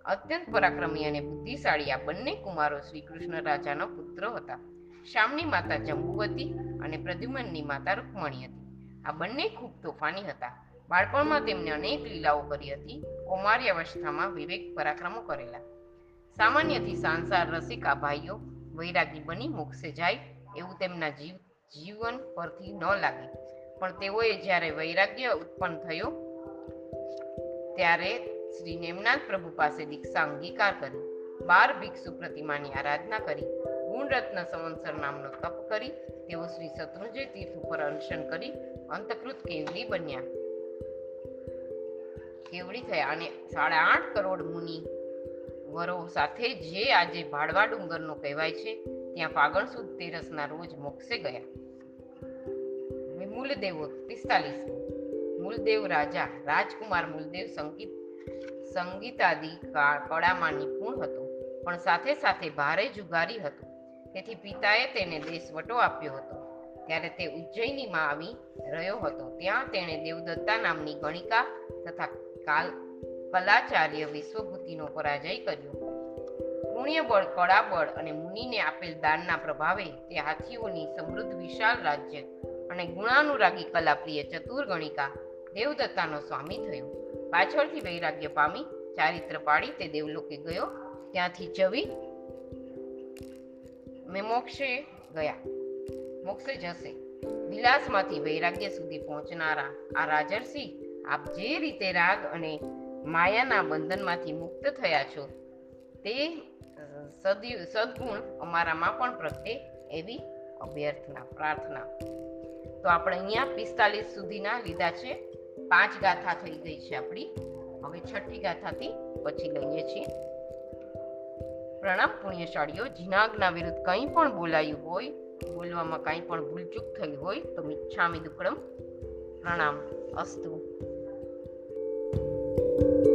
અત્યંત પરાક્રમી અને બુદ્ધિશાળી આ બંને કુમારો શ્રી કૃષ્ણ રાજાનો પુત્ર હતા. શ્યામની માતા જંબુવતી અને પ્રદ્યુમનની માતા રૂકમણી હતી. આ બંને ખૂબ તોફાની હતા. બાળપણમાં તેમને અનેક લીલાઓ કરી હતી. કૌમાર્યાવસ્થામાં વિવેક પરાક્રમો કરેલા. સામાન્યથી સાંસાર રસિક ભાઈઓ વૈરાગી બની મોક્ષે જાય એવું તેમના જીવ, જીવન પરથી ન લાગે. પણ તેઓએ જ્યારે વૈરાગ્ય ઉત્પન્ન થયો, ત્યારે શ્રી નેમનાથ પ્રભુ પાસે દીક્ષા અંગીકાર કરી, બાર ભિક્ષુ પ્રતિમાની આરાધના કરી, ગુણરત્ન સંવત્સર નામનો તપ કરી, તેઓ શ્રી શત્રુંજય તીર્થ ઉપર અનશન કરી, અંતકૃત કેવડી બન્યા. કેવડી થયા અને સાડા આઠ કરોડ મુનિ વરો સાથે જે આજે ભાડવા ડુંગરનો કહેવાય છે, ત્યાં ફાગણ સુદ તેરસના રોજ મોક્ષે ગયા. મૂલદેવો પિસ્તાલીસ મૂલદેવ રાજા રાજકુમાર મૂલદેવ સંગીત, સંગીતાદિ કળામાં નિપુણ હતો, પણ સાથે સાથે ભારે જુગારી હતો. તેથી પિતાએ તેને દેશવટો આપ્યો હતો. ત્યારે તે ઉજ્જૈનીમાં આવી રહ્યો હતો. ત્યાં તેણે દેવદત્તા નામની ગણિકા તથા કાલ કલાચાર્ય વિશ્વભૂતિનો પરાજય કર્યો. પુણ્યબળ, કળાબળ અને મુનિને આપેલ દાનના પ્રભાવે તે હાથીઓની સમૃદ્ધ વિશાળ રાજ્ય અને ગુણાનુરાગી કલાપ્રિય ચતુર ગણિકા દેવદત્તાનો સ્વામી થયો. પાછળથી વૈરાગ્ય પામી ચારિત્ર પાડી તે દેવલોકે ગયો. ત્યાંથી જવી મેં મોક્ષે ગયા. મોક્ષે જશે. વિલાસમાંથી વૈરાગ્ય સુધી પહોંચનારા આ રાજર્ષિ આપ જે રીતે રાગ અને માયાના બંધનમાંથી મુક્ત થયા છો. તે સદી સદગુણ અમારામાં પણ પ્રગટે એવી અભ્યર્થના, પ્રાર્થના. તો આપણે અહીંયા પિસ્તાલીસ સુધીના લીધા છે. પાંચ ગાથા થઈ ગઈ છે આપણી. હવે છઠ્ઠી ગાથાથી પછી લઈએ છીએ. પ્રણામ પુણ્યશાળીઓ, જીનાગના વિરુદ્ધ કંઈ પણ બોલાયું હોય, બોલવામાં કંઈ પણ ભૂલચૂક થઈ હોય, તો મિચ્છામી દુક્કડમ પ્રણામ, અસ્તુ. thank you